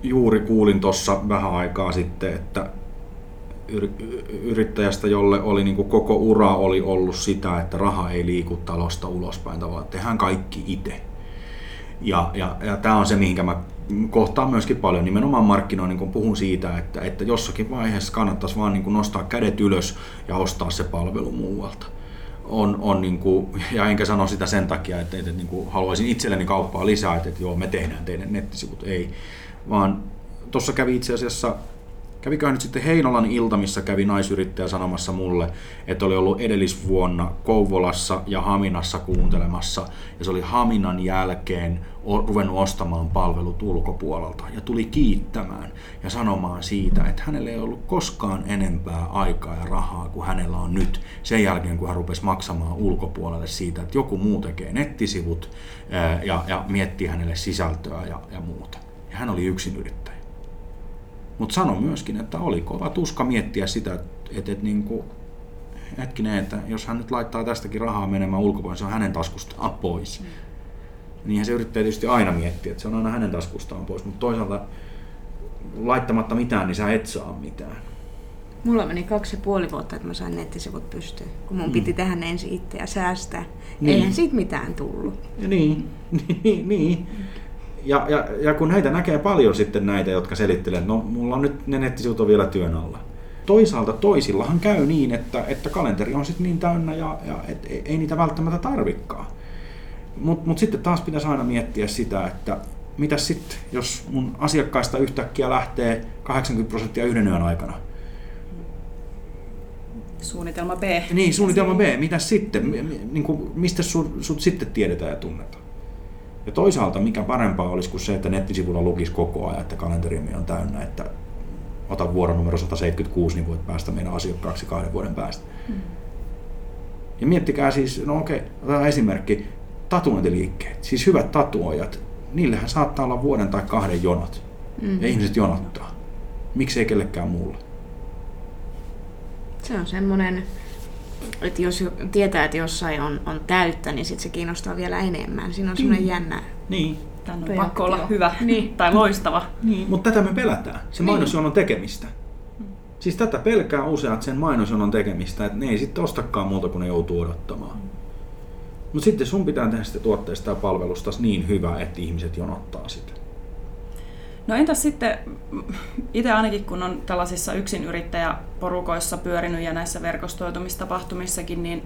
juuri kuulin tuossa vähän aikaa sitten, että yrittäjästä, jolle oli niin kuin koko ura oli ollut sitä, että raha ei liiku talosta ulospäin, tavallaan tehdään kaikki itse. Ja, ja, ja tämä on se, mihinkä mä kohtaan myöskin paljon nimenomaan markkinoinnin, kun puhun siitä, että, että jossakin vaiheessa kannattaisi vaan niin kuin nostaa kädet ylös ja ostaa se palvelu muualta. On, on niin kuin, ja enkä sano sitä sen takia, että, että, että niin kuin haluaisin itselleni kauppaa lisää, että, että joo, me tehdään teidän nettisivut, ei. Vaan tuossa kävi itse asiassa Käviköhän nyt sitten Heinolan ilta, missä kävi naisyrittäjä sanomassa mulle, että oli ollut edellisvuonna Kouvolassa ja Haminassa kuuntelemassa, ja se oli Haminan jälkeen ruvennut ostamaan palvelut ulkopuolelta, ja tuli kiittämään ja sanomaan siitä, että hänellä ei ollut koskaan enempää aikaa ja rahaa kuin hänellä on nyt, sen jälkeen kun hän rupesi maksamaan ulkopuolelle siitä, että joku muu tekee nettisivut ja, ja miettii hänelle sisältöä ja, ja muuta. Ja hän oli yksin yrittäjä. Mutta sano myöskin, että oli kova tuska miettiä sitä, että, että niin kuin, hetkinen, että jos hän nyt laittaa tästäkin rahaa menemään ulkopuolelle, se on hänen taskustaan pois. Mm. Niinhän se yrittää tietysti aina miettiä, että se on aina hänen taskustaan pois, mutta toisaalta laittamatta mitään, niin sä et saa mitään. Mulla meni kaksi ja puoli vuotta, että mä sain nettisivut pystyyn, kun mun mm. piti tehdä ensin itse ja säästää. Niin. Eihän siitä mitään tullut. Ja niin, niin, niin ja, ja, ja kun näitä näkee paljon sitten näitä, jotka selittelee, että no mulla on nyt ne nettisivut on vielä työn alla. Toisaalta toisillahan käy niin, että, että kalenteri on sitten niin täynnä ja, ja et, ei, ei niitä välttämättä tarvikaan. Mutta mut sitten taas pitäisi aina miettiä sitä, että mitä sitten, jos mun asiakkaista yhtäkkiä lähtee 80 prosenttia yhden yön aikana. Suunnitelma B. Niin, suunnitelma B. Mitä sitten? Niin kuin, mistä sut, sut sitten tiedetään ja tunnetaan? Ja toisaalta mikä parempaa olisi kuin se, että nettisivulla lukisi koko ajan, että kalenterimme on täynnä, että ota vuoro numero 176, niin voit päästä meidän asiakkaaksi kahden vuoden päästä. Mm. Ja miettikää siis, no okei, otetaan esimerkki, tatuointiliikkeet, siis hyvät tatuojat, niillähän saattaa olla vuoden tai kahden jonot. Mm. Ja ihmiset jonottaa. Miksi ei kellekään muulle? Se on semmoinen että jos tietää, että jossain on, on täyttä, niin sit se kiinnostaa vielä enemmän. Siinä on semmoinen mm. jännä niin. Tän on pakko olla hyvä niin. tai loistava. Niin. Mutta tätä me pelätään, se niin. mainosjonon tekemistä. Mm. Siis tätä pelkää useat sen mainosjonon tekemistä, että ne ei sitten ostakaan muuta kuin ne joutuu odottamaan. Mm. Mutta sitten sun pitää tehdä sitä tuotteesta ja palvelusta niin hyvä, että ihmiset jonottaa sitä. No entäs sitten, itse ainakin kun on tällaisissa yksinyrittäjäporukoissa pyörinyt ja näissä verkostoitumistapahtumissakin, niin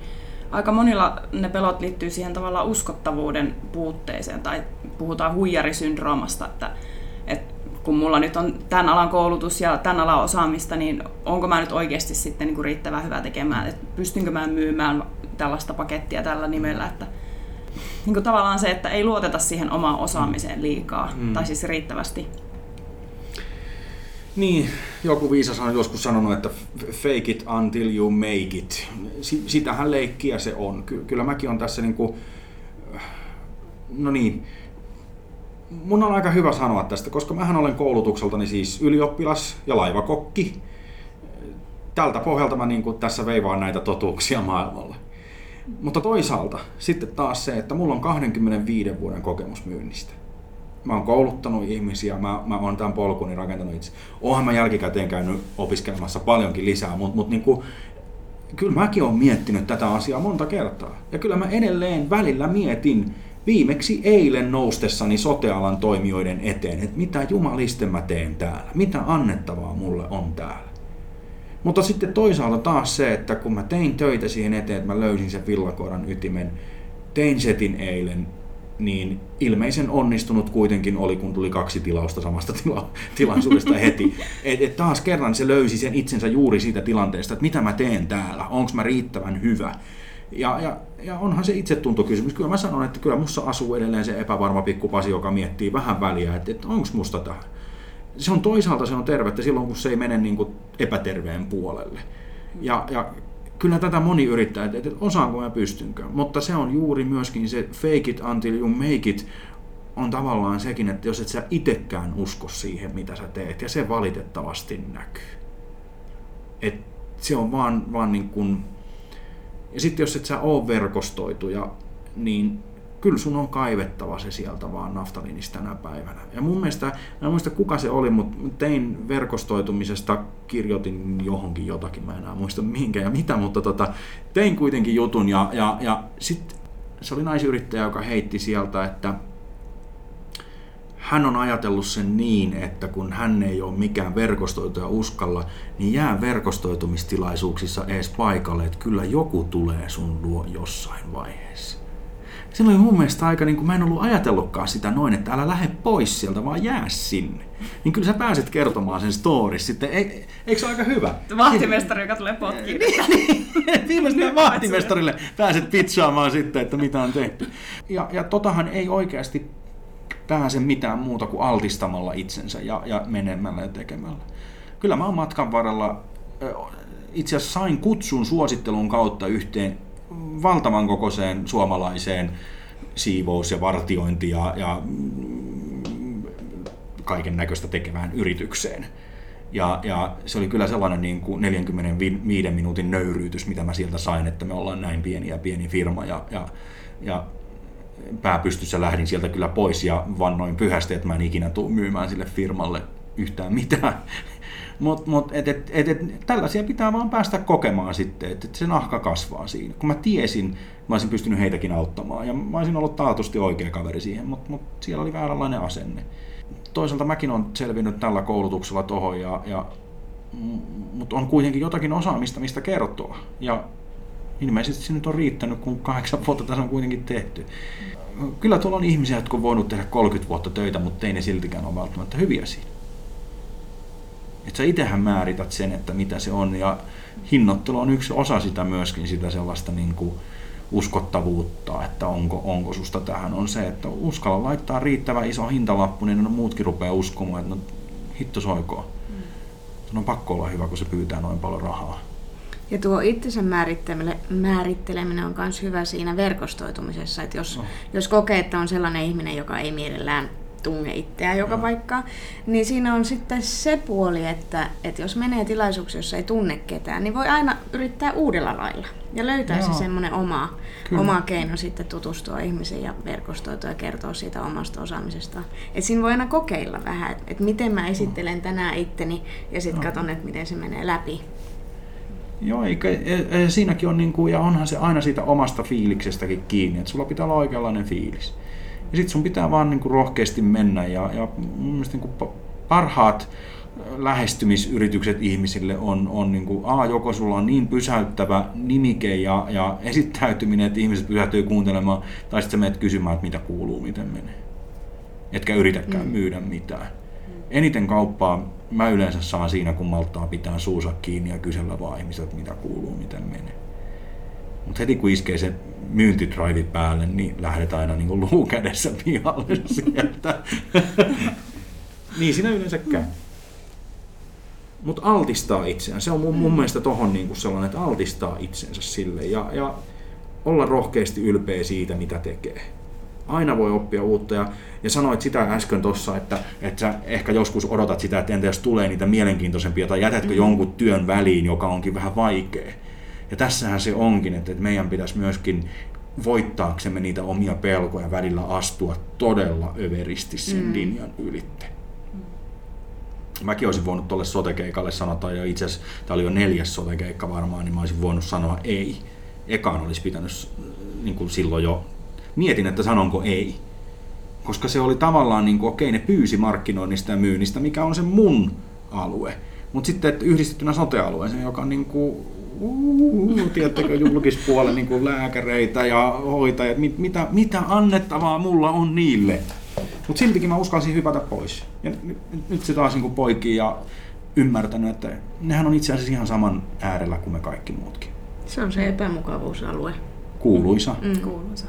aika monilla ne pelot liittyy siihen tavallaan uskottavuuden puutteeseen tai puhutaan huijarisyndroomasta, että, että kun mulla nyt on tämän alan koulutus ja tämän alan osaamista, niin onko mä nyt oikeasti sitten niin kuin riittävän hyvä tekemään, että pystynkö mä myymään tällaista pakettia tällä nimellä, että niin kuin tavallaan se, että ei luoteta siihen omaan osaamiseen liikaa, mm. tai siis riittävästi. Niin, joku viisas on joskus sanonut, että fake it until you make it. Sitähän leikkiä se on. Kyllä mäkin on tässä niin kuin, no niin, mun on aika hyvä sanoa tästä, koska mähän olen koulutukseltani siis ylioppilas ja laivakokki. Tältä pohjalta mä niin kuin tässä veivaan näitä totuuksia maailmalle. Mutta toisaalta sitten taas se, että mulla on 25 vuoden kokemus myynnistä. Mä oon kouluttanut ihmisiä, mä, mä oon tämän polkuni rakentanut itse. Oonhan mä jälkikäteen käynyt opiskelemassa paljonkin lisää, mutta mut niinku, kyllä mäkin oon miettinyt tätä asiaa monta kertaa. Ja kyllä mä edelleen välillä mietin, viimeksi eilen noustessani sotealan toimijoiden eteen, että mitä jumalisten mä teen täällä, mitä annettavaa mulle on täällä. Mutta sitten toisaalta taas se, että kun mä tein töitä siihen eteen, että mä löysin sen villakoiran ytimen, tein setin eilen, niin ilmeisen onnistunut kuitenkin oli, kun tuli kaksi tilausta samasta tila- tilaisuudesta heti. Et, et taas kerran se löysi sen itsensä juuri siitä tilanteesta, että mitä mä teen täällä, onko mä riittävän hyvä. Ja, ja, ja onhan se itsetuntokysymys. Kyllä mä sanon, että kyllä mussa asuu edelleen se epävarma pikkupasi, joka miettii vähän väliä, että, että onko musta tähän se on toisaalta se on tervettä silloin, kun se ei mene niin kuin epäterveen puolelle. Ja, ja kyllä tätä moni yrittää, että, osaanko mä pystynkö. Mutta se on juuri myöskin se fake it until you make it on tavallaan sekin, että jos et sä itekään usko siihen, mitä sä teet, ja se valitettavasti näkyy. Et se on vaan, vaan niin kuin, ja sitten jos et sä oo verkostoituja, niin kyllä sun on kaivettava se sieltä vaan naftaliinista tänä päivänä. Ja mun mielestä, mä en muista kuka se oli, mutta tein verkostoitumisesta, kirjoitin johonkin jotakin, mä en enää muista minkä ja mitä, mutta tota, tein kuitenkin jutun ja, ja, ja sitten se oli naisyrittäjä, joka heitti sieltä, että hän on ajatellut sen niin, että kun hän ei ole mikään verkostoituja uskalla, niin jää verkostoitumistilaisuuksissa ees paikalle, että kyllä joku tulee sun luo jossain vaiheessa silloin mun mielestä aika, niin kuin mä en ollut ajatellutkaan sitä noin, että älä lähde pois sieltä, vaan jää sinne. Niin kyllä sä pääset kertomaan sen stories sitten. E, eikö se ole aika hyvä? Vahtimestari, joka tulee potkiin. niin, niin. Viimeistään vahtimestarille pääset pitsaamaan sitten, että mitä on tehty. Ja, ja totahan ei oikeasti pääse mitään muuta kuin altistamalla itsensä ja, ja menemällä ja tekemällä. Kyllä mä oon matkan varrella itse asiassa sain kutsun suosittelun kautta yhteen valtavan kokoiseen suomalaiseen siivous- ja vartiointi- ja, ja kaiken näköistä tekevään yritykseen. Ja, ja se oli kyllä sellainen niin kuin 45 minuutin nöyryytys, mitä mä sieltä sain, että me ollaan näin pieni ja pieni firma. Ja, ja, ja pääpystyssä lähdin sieltä kyllä pois ja vannoin pyhästi, että mä en ikinä tule myymään sille firmalle yhtään mitään. Mutta mut, et, et, et, et, tällaisia pitää vaan päästä kokemaan sitten, että et se nahka kasvaa siinä. Kun mä tiesin, mä olisin pystynyt heitäkin auttamaan ja mä olisin ollut taatusti oikea kaveri siihen, mutta mut siellä oli vääränlainen asenne. Toisaalta mäkin on selvinnyt tällä koulutuksella tohon, ja, ja, mutta on kuitenkin jotakin osaamista, mistä kertoa. Ja ilmeisesti se nyt on riittänyt, kun kahdeksan vuotta tässä on kuitenkin tehty. Kyllä tuolla on ihmisiä, jotka on voinut tehdä 30 vuotta töitä, mutta ei ne siltikään ole välttämättä hyviä siinä. Että sä itsehän määrität sen, että mitä se on. Ja hinnoittelu on yksi osa sitä myöskin, sitä sellaista niin kuin uskottavuutta, että onko, onko susta tähän, on se, että uskalla laittaa riittävän iso hintalappu, niin no muutkin rupeaa uskomaan, että no hitto soikoon. Mm. on pakko olla hyvä, kun se pyytää noin paljon rahaa. Ja tuo itsensä määritteleminen on myös hyvä siinä verkostoitumisessa, että jos, no. jos kokee, että on sellainen ihminen, joka ei mielellään tunne itseään joka no. paikkaan, niin siinä on sitten se puoli, että, että jos menee tilaisuuksia, jossa ei tunne ketään, niin voi aina yrittää uudella lailla ja löytää Joo. se semmoinen oma, oma keino sitten tutustua ihmisiin ja verkostoitua ja kertoa siitä omasta osaamisesta. Et siinä voi aina kokeilla vähän, että, miten mä esittelen tänään itteni ja sitten no. katson, että miten se menee läpi. Joo, eikä, e, e, siinäkin on, niin kuin, ja onhan se aina siitä omasta fiiliksestäkin kiinni, että sulla pitää olla oikeanlainen fiilis. Ja sitten sun pitää vaan niin kuin rohkeasti mennä ja, ja mun mielestä niin kuin parhaat lähestymisyritykset ihmisille on, on niin kuin, a, joko sulla on niin pysäyttävä nimike ja, ja esittäytyminen, että ihmiset pysähtyy kuuntelemaan, tai sitten sä menet kysymään, että mitä kuuluu, miten menee. Etkä yritäkään mm. myydä mitään. Eniten kauppaa mä yleensä saan siinä, kun malttaa pitää suusa kiinni ja kysellä vaan ihmiset, mitä kuuluu, miten menee. Mutta heti kun iskee se myyntidraivi päälle, niin lähdetään aina niin kuin luu kädessä pihalle sieltä. niin siinä yleensä käy. Mutta altistaa itseään. Se on mun, mun mielestä tohon niin kuin sellainen, että altistaa itsensä sille ja, ja olla rohkeasti ylpeä siitä, mitä tekee. Aina voi oppia uutta ja, ja sanoit sitä äsken tuossa, että, että sä ehkä joskus odotat sitä, että entä jos tulee niitä mielenkiintoisempia tai jätätkö mm. jonkun työn väliin, joka onkin vähän vaikea. Ja tässähän se onkin, että meidän pitäisi myöskin voittaaksemme niitä omia pelkoja välillä astua todella överisti sen mm. linjan ylitte. Mäkin olisin voinut tuolle sotekeikalle sanoa, ja itse asiassa tämä oli jo neljäs sotekeikka varmaan, niin mä olisin voinut sanoa ei. Ekaan olisi pitänyt niin kuin silloin jo, mietin, että sanonko ei. Koska se oli tavallaan, niin kuin, okei, ne pyysi markkinoinnista ja myynnistä, mikä on se mun alue. Mutta sitten että yhdistettynä sotealueeseen, joka on niin kuin, uh, tiedättekö, julkispuolen niin kuin lääkäreitä ja hoitajat, mit, mitä, mitä annettavaa mulla on niille. Mutta siltikin mä uskalsin hypätä pois. Ja nyt, nyt se taas niin poikii ja ymmärtänyt, että nehän on itse asiassa ihan saman äärellä kuin me kaikki muutkin. Se on se epämukavuusalue. Kuuluisa. Mm. Kuuluisa.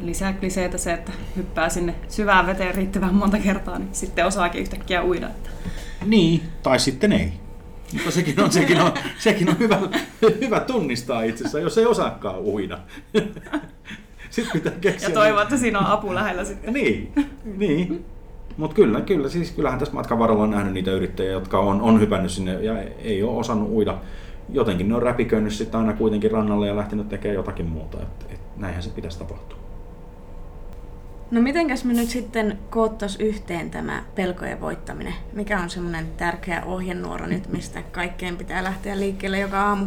Lisää kliseitä se, että hyppää sinne syvään veteen riittävän monta kertaa, niin sitten osaakin yhtäkkiä uida. Niin, tai sitten ei. Mutta sekin on, sekin on, sekin on hyvä, hyvä tunnistaa itsessä, jos ei osaakaan uida. Sitten pitää keksiä. Ja toivoa, että siinä on apu lähellä sitten. niin, niin. Mutta kyllä, kyllä, siis kyllähän tässä matkan varrella on nähnyt niitä yrittäjiä, jotka on, on hypännyt sinne ja ei ole osannut uida. Jotenkin ne on räpiköinyt sitten aina kuitenkin rannalle ja lähtenyt tekemään jotakin muuta. Et, et näinhän se pitäisi tapahtua. No mitenkäs me nyt sitten koottas yhteen tämä pelkojen voittaminen? Mikä on semmoinen tärkeä ohjenuora nyt, mistä kaikkeen pitää lähteä liikkeelle joka aamu?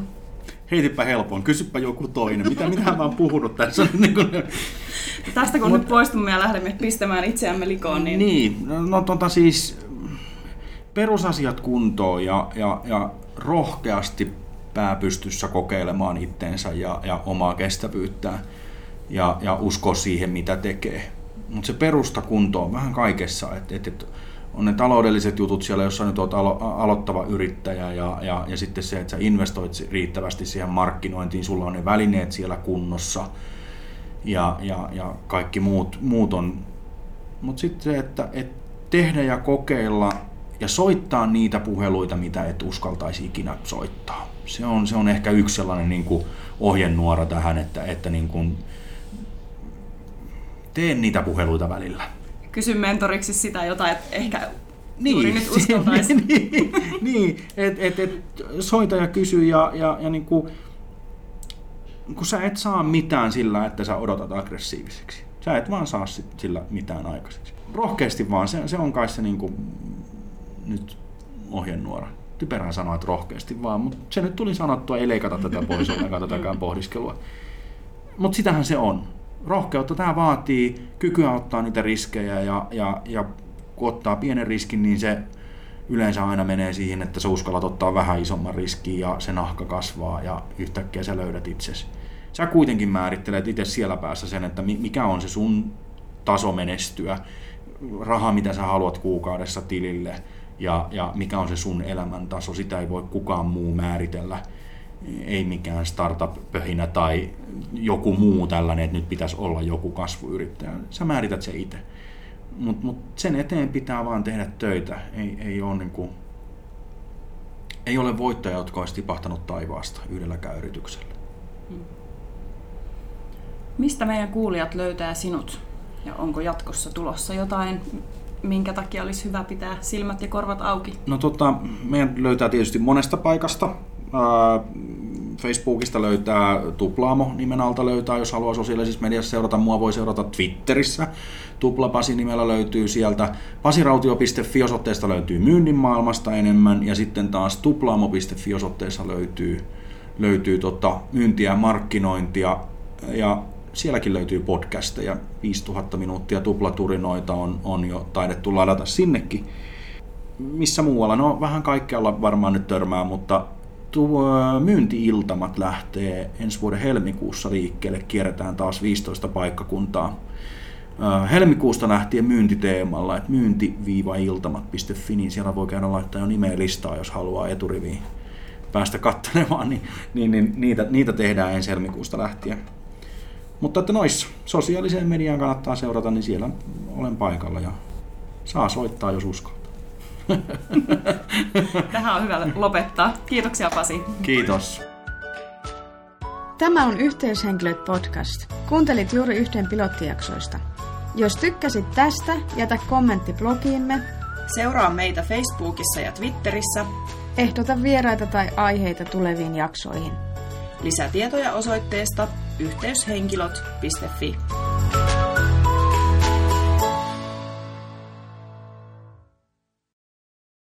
heitipä helpoin, kysypä joku toinen. Mitä, mitä mä oon puhunut tässä? niin kuin... Tästä kun Mut... nyt poistumme ja lähdemme pistämään itseämme likoon, niin... Niin, no, no tota siis perusasiat kuntoon ja, ja, ja rohkeasti pääpystyssä kokeilemaan itteensä ja, ja omaa kestävyyttään ja, ja uskoa siihen, mitä tekee. Mutta se perusta kuntoon vähän kaikessa, että et, et, on ne taloudelliset jutut siellä, jossa nyt olet alo- aloittava yrittäjä ja, ja, ja sitten se, että sä investoit riittävästi siihen markkinointiin, sulla on ne välineet siellä kunnossa ja, ja, ja kaikki muut, muut on. Mutta sitten se, että et tehdä ja kokeilla ja soittaa niitä puheluita, mitä et uskaltaisi ikinä soittaa. Se on, se on ehkä yksi sellainen niin kuin ohjenuora tähän, että, että niin kuin, teen niitä puheluita välillä kysy mentoriksi sitä jotain, että ehkä niin, juuri nyt uskaltaisi. niin, niin että et, et, soita ja kysy ja, ja, ja niin kuin, kun sä et saa mitään sillä, että sä odotat aggressiiviseksi. Sä et vaan saa sillä mitään aikaiseksi. Rohkeasti vaan, se, se on kai se niin kuin, nyt ohjenuora. Typerää sanoa, että rohkeasti vaan, mutta se nyt tuli sanottua, ei leikata tätä pois ollenkaan tätäkään pohdiskelua. Mutta sitähän se on rohkeutta. Tämä vaatii, kykyä ottaa niitä riskejä ja, ja, ja kun ottaa pienen riskin, niin se yleensä aina menee siihen, että sä uskallat ottaa vähän isomman riskin ja se nahka kasvaa ja yhtäkkiä sä löydät itsesi. Sä kuitenkin määrittelet itse siellä päässä sen, että mikä on se sun taso menestyä, raha mitä sä haluat kuukaudessa tilille ja, ja mikä on se sun elämäntaso, sitä ei voi kukaan muu määritellä ei mikään startup-pöhinä tai joku muu tällainen, että nyt pitäisi olla joku kasvuyrittäjä. Sä määrität se itse. Mutta mut sen eteen pitää vaan tehdä töitä. Ei, ei, ole, niin kuin, ei ole voittaja, jotka olisi tipahtanut taivaasta yhdelläkään yrityksellä. Hmm. Mistä meidän kuulijat löytää sinut? Ja onko jatkossa tulossa jotain, minkä takia olisi hyvä pitää silmät ja korvat auki? No tota, meidän löytää tietysti monesta paikasta. Facebookista löytää Tuplaamo nimen alta löytää, jos haluaa sosiaalisessa mediassa seurata mua, voi seurata Twitterissä. Tuplapasi nimellä löytyy sieltä. Pasirautio.fi osoitteesta löytyy myynnin maailmasta enemmän ja sitten taas tuplaamo.fi osoitteessa löytyy, löytyy tota myyntiä markkinointia ja sielläkin löytyy podcasteja. 5000 minuuttia tuplaturinoita on, on jo taidettu ladata sinnekin. Missä muualla? No vähän kaikkialla varmaan nyt törmää, mutta tuo myynti-iltamat lähtee ensi vuoden helmikuussa liikkeelle. Kierretään taas 15 paikkakuntaa. Helmikuusta lähtien myyntiteemalla, että myynti-iltamat.fi, niin siellä voi käydä laittaa jo nimeä listaa, jos haluaa eturiviin päästä katselemaan, niin, niin, niin niitä, niitä tehdään ensi helmikuusta lähtien. Mutta että noissa sosiaaliseen mediaan kannattaa seurata, niin siellä olen paikalla ja saa soittaa, jos uskaltaa. Tähän on hyvä lopettaa. Kiitoksia Pasi. Kiitos. Tämä on Yhteyshenkilöt podcast. Kuuntelit juuri yhteen pilottijaksoista. Jos tykkäsit tästä, jätä kommentti blogiimme, Seuraa meitä Facebookissa ja Twitterissä. ehdota vieraita tai aiheita tuleviin jaksoihin. Lisätietoja osoitteesta yhteyshenkilöt.fi.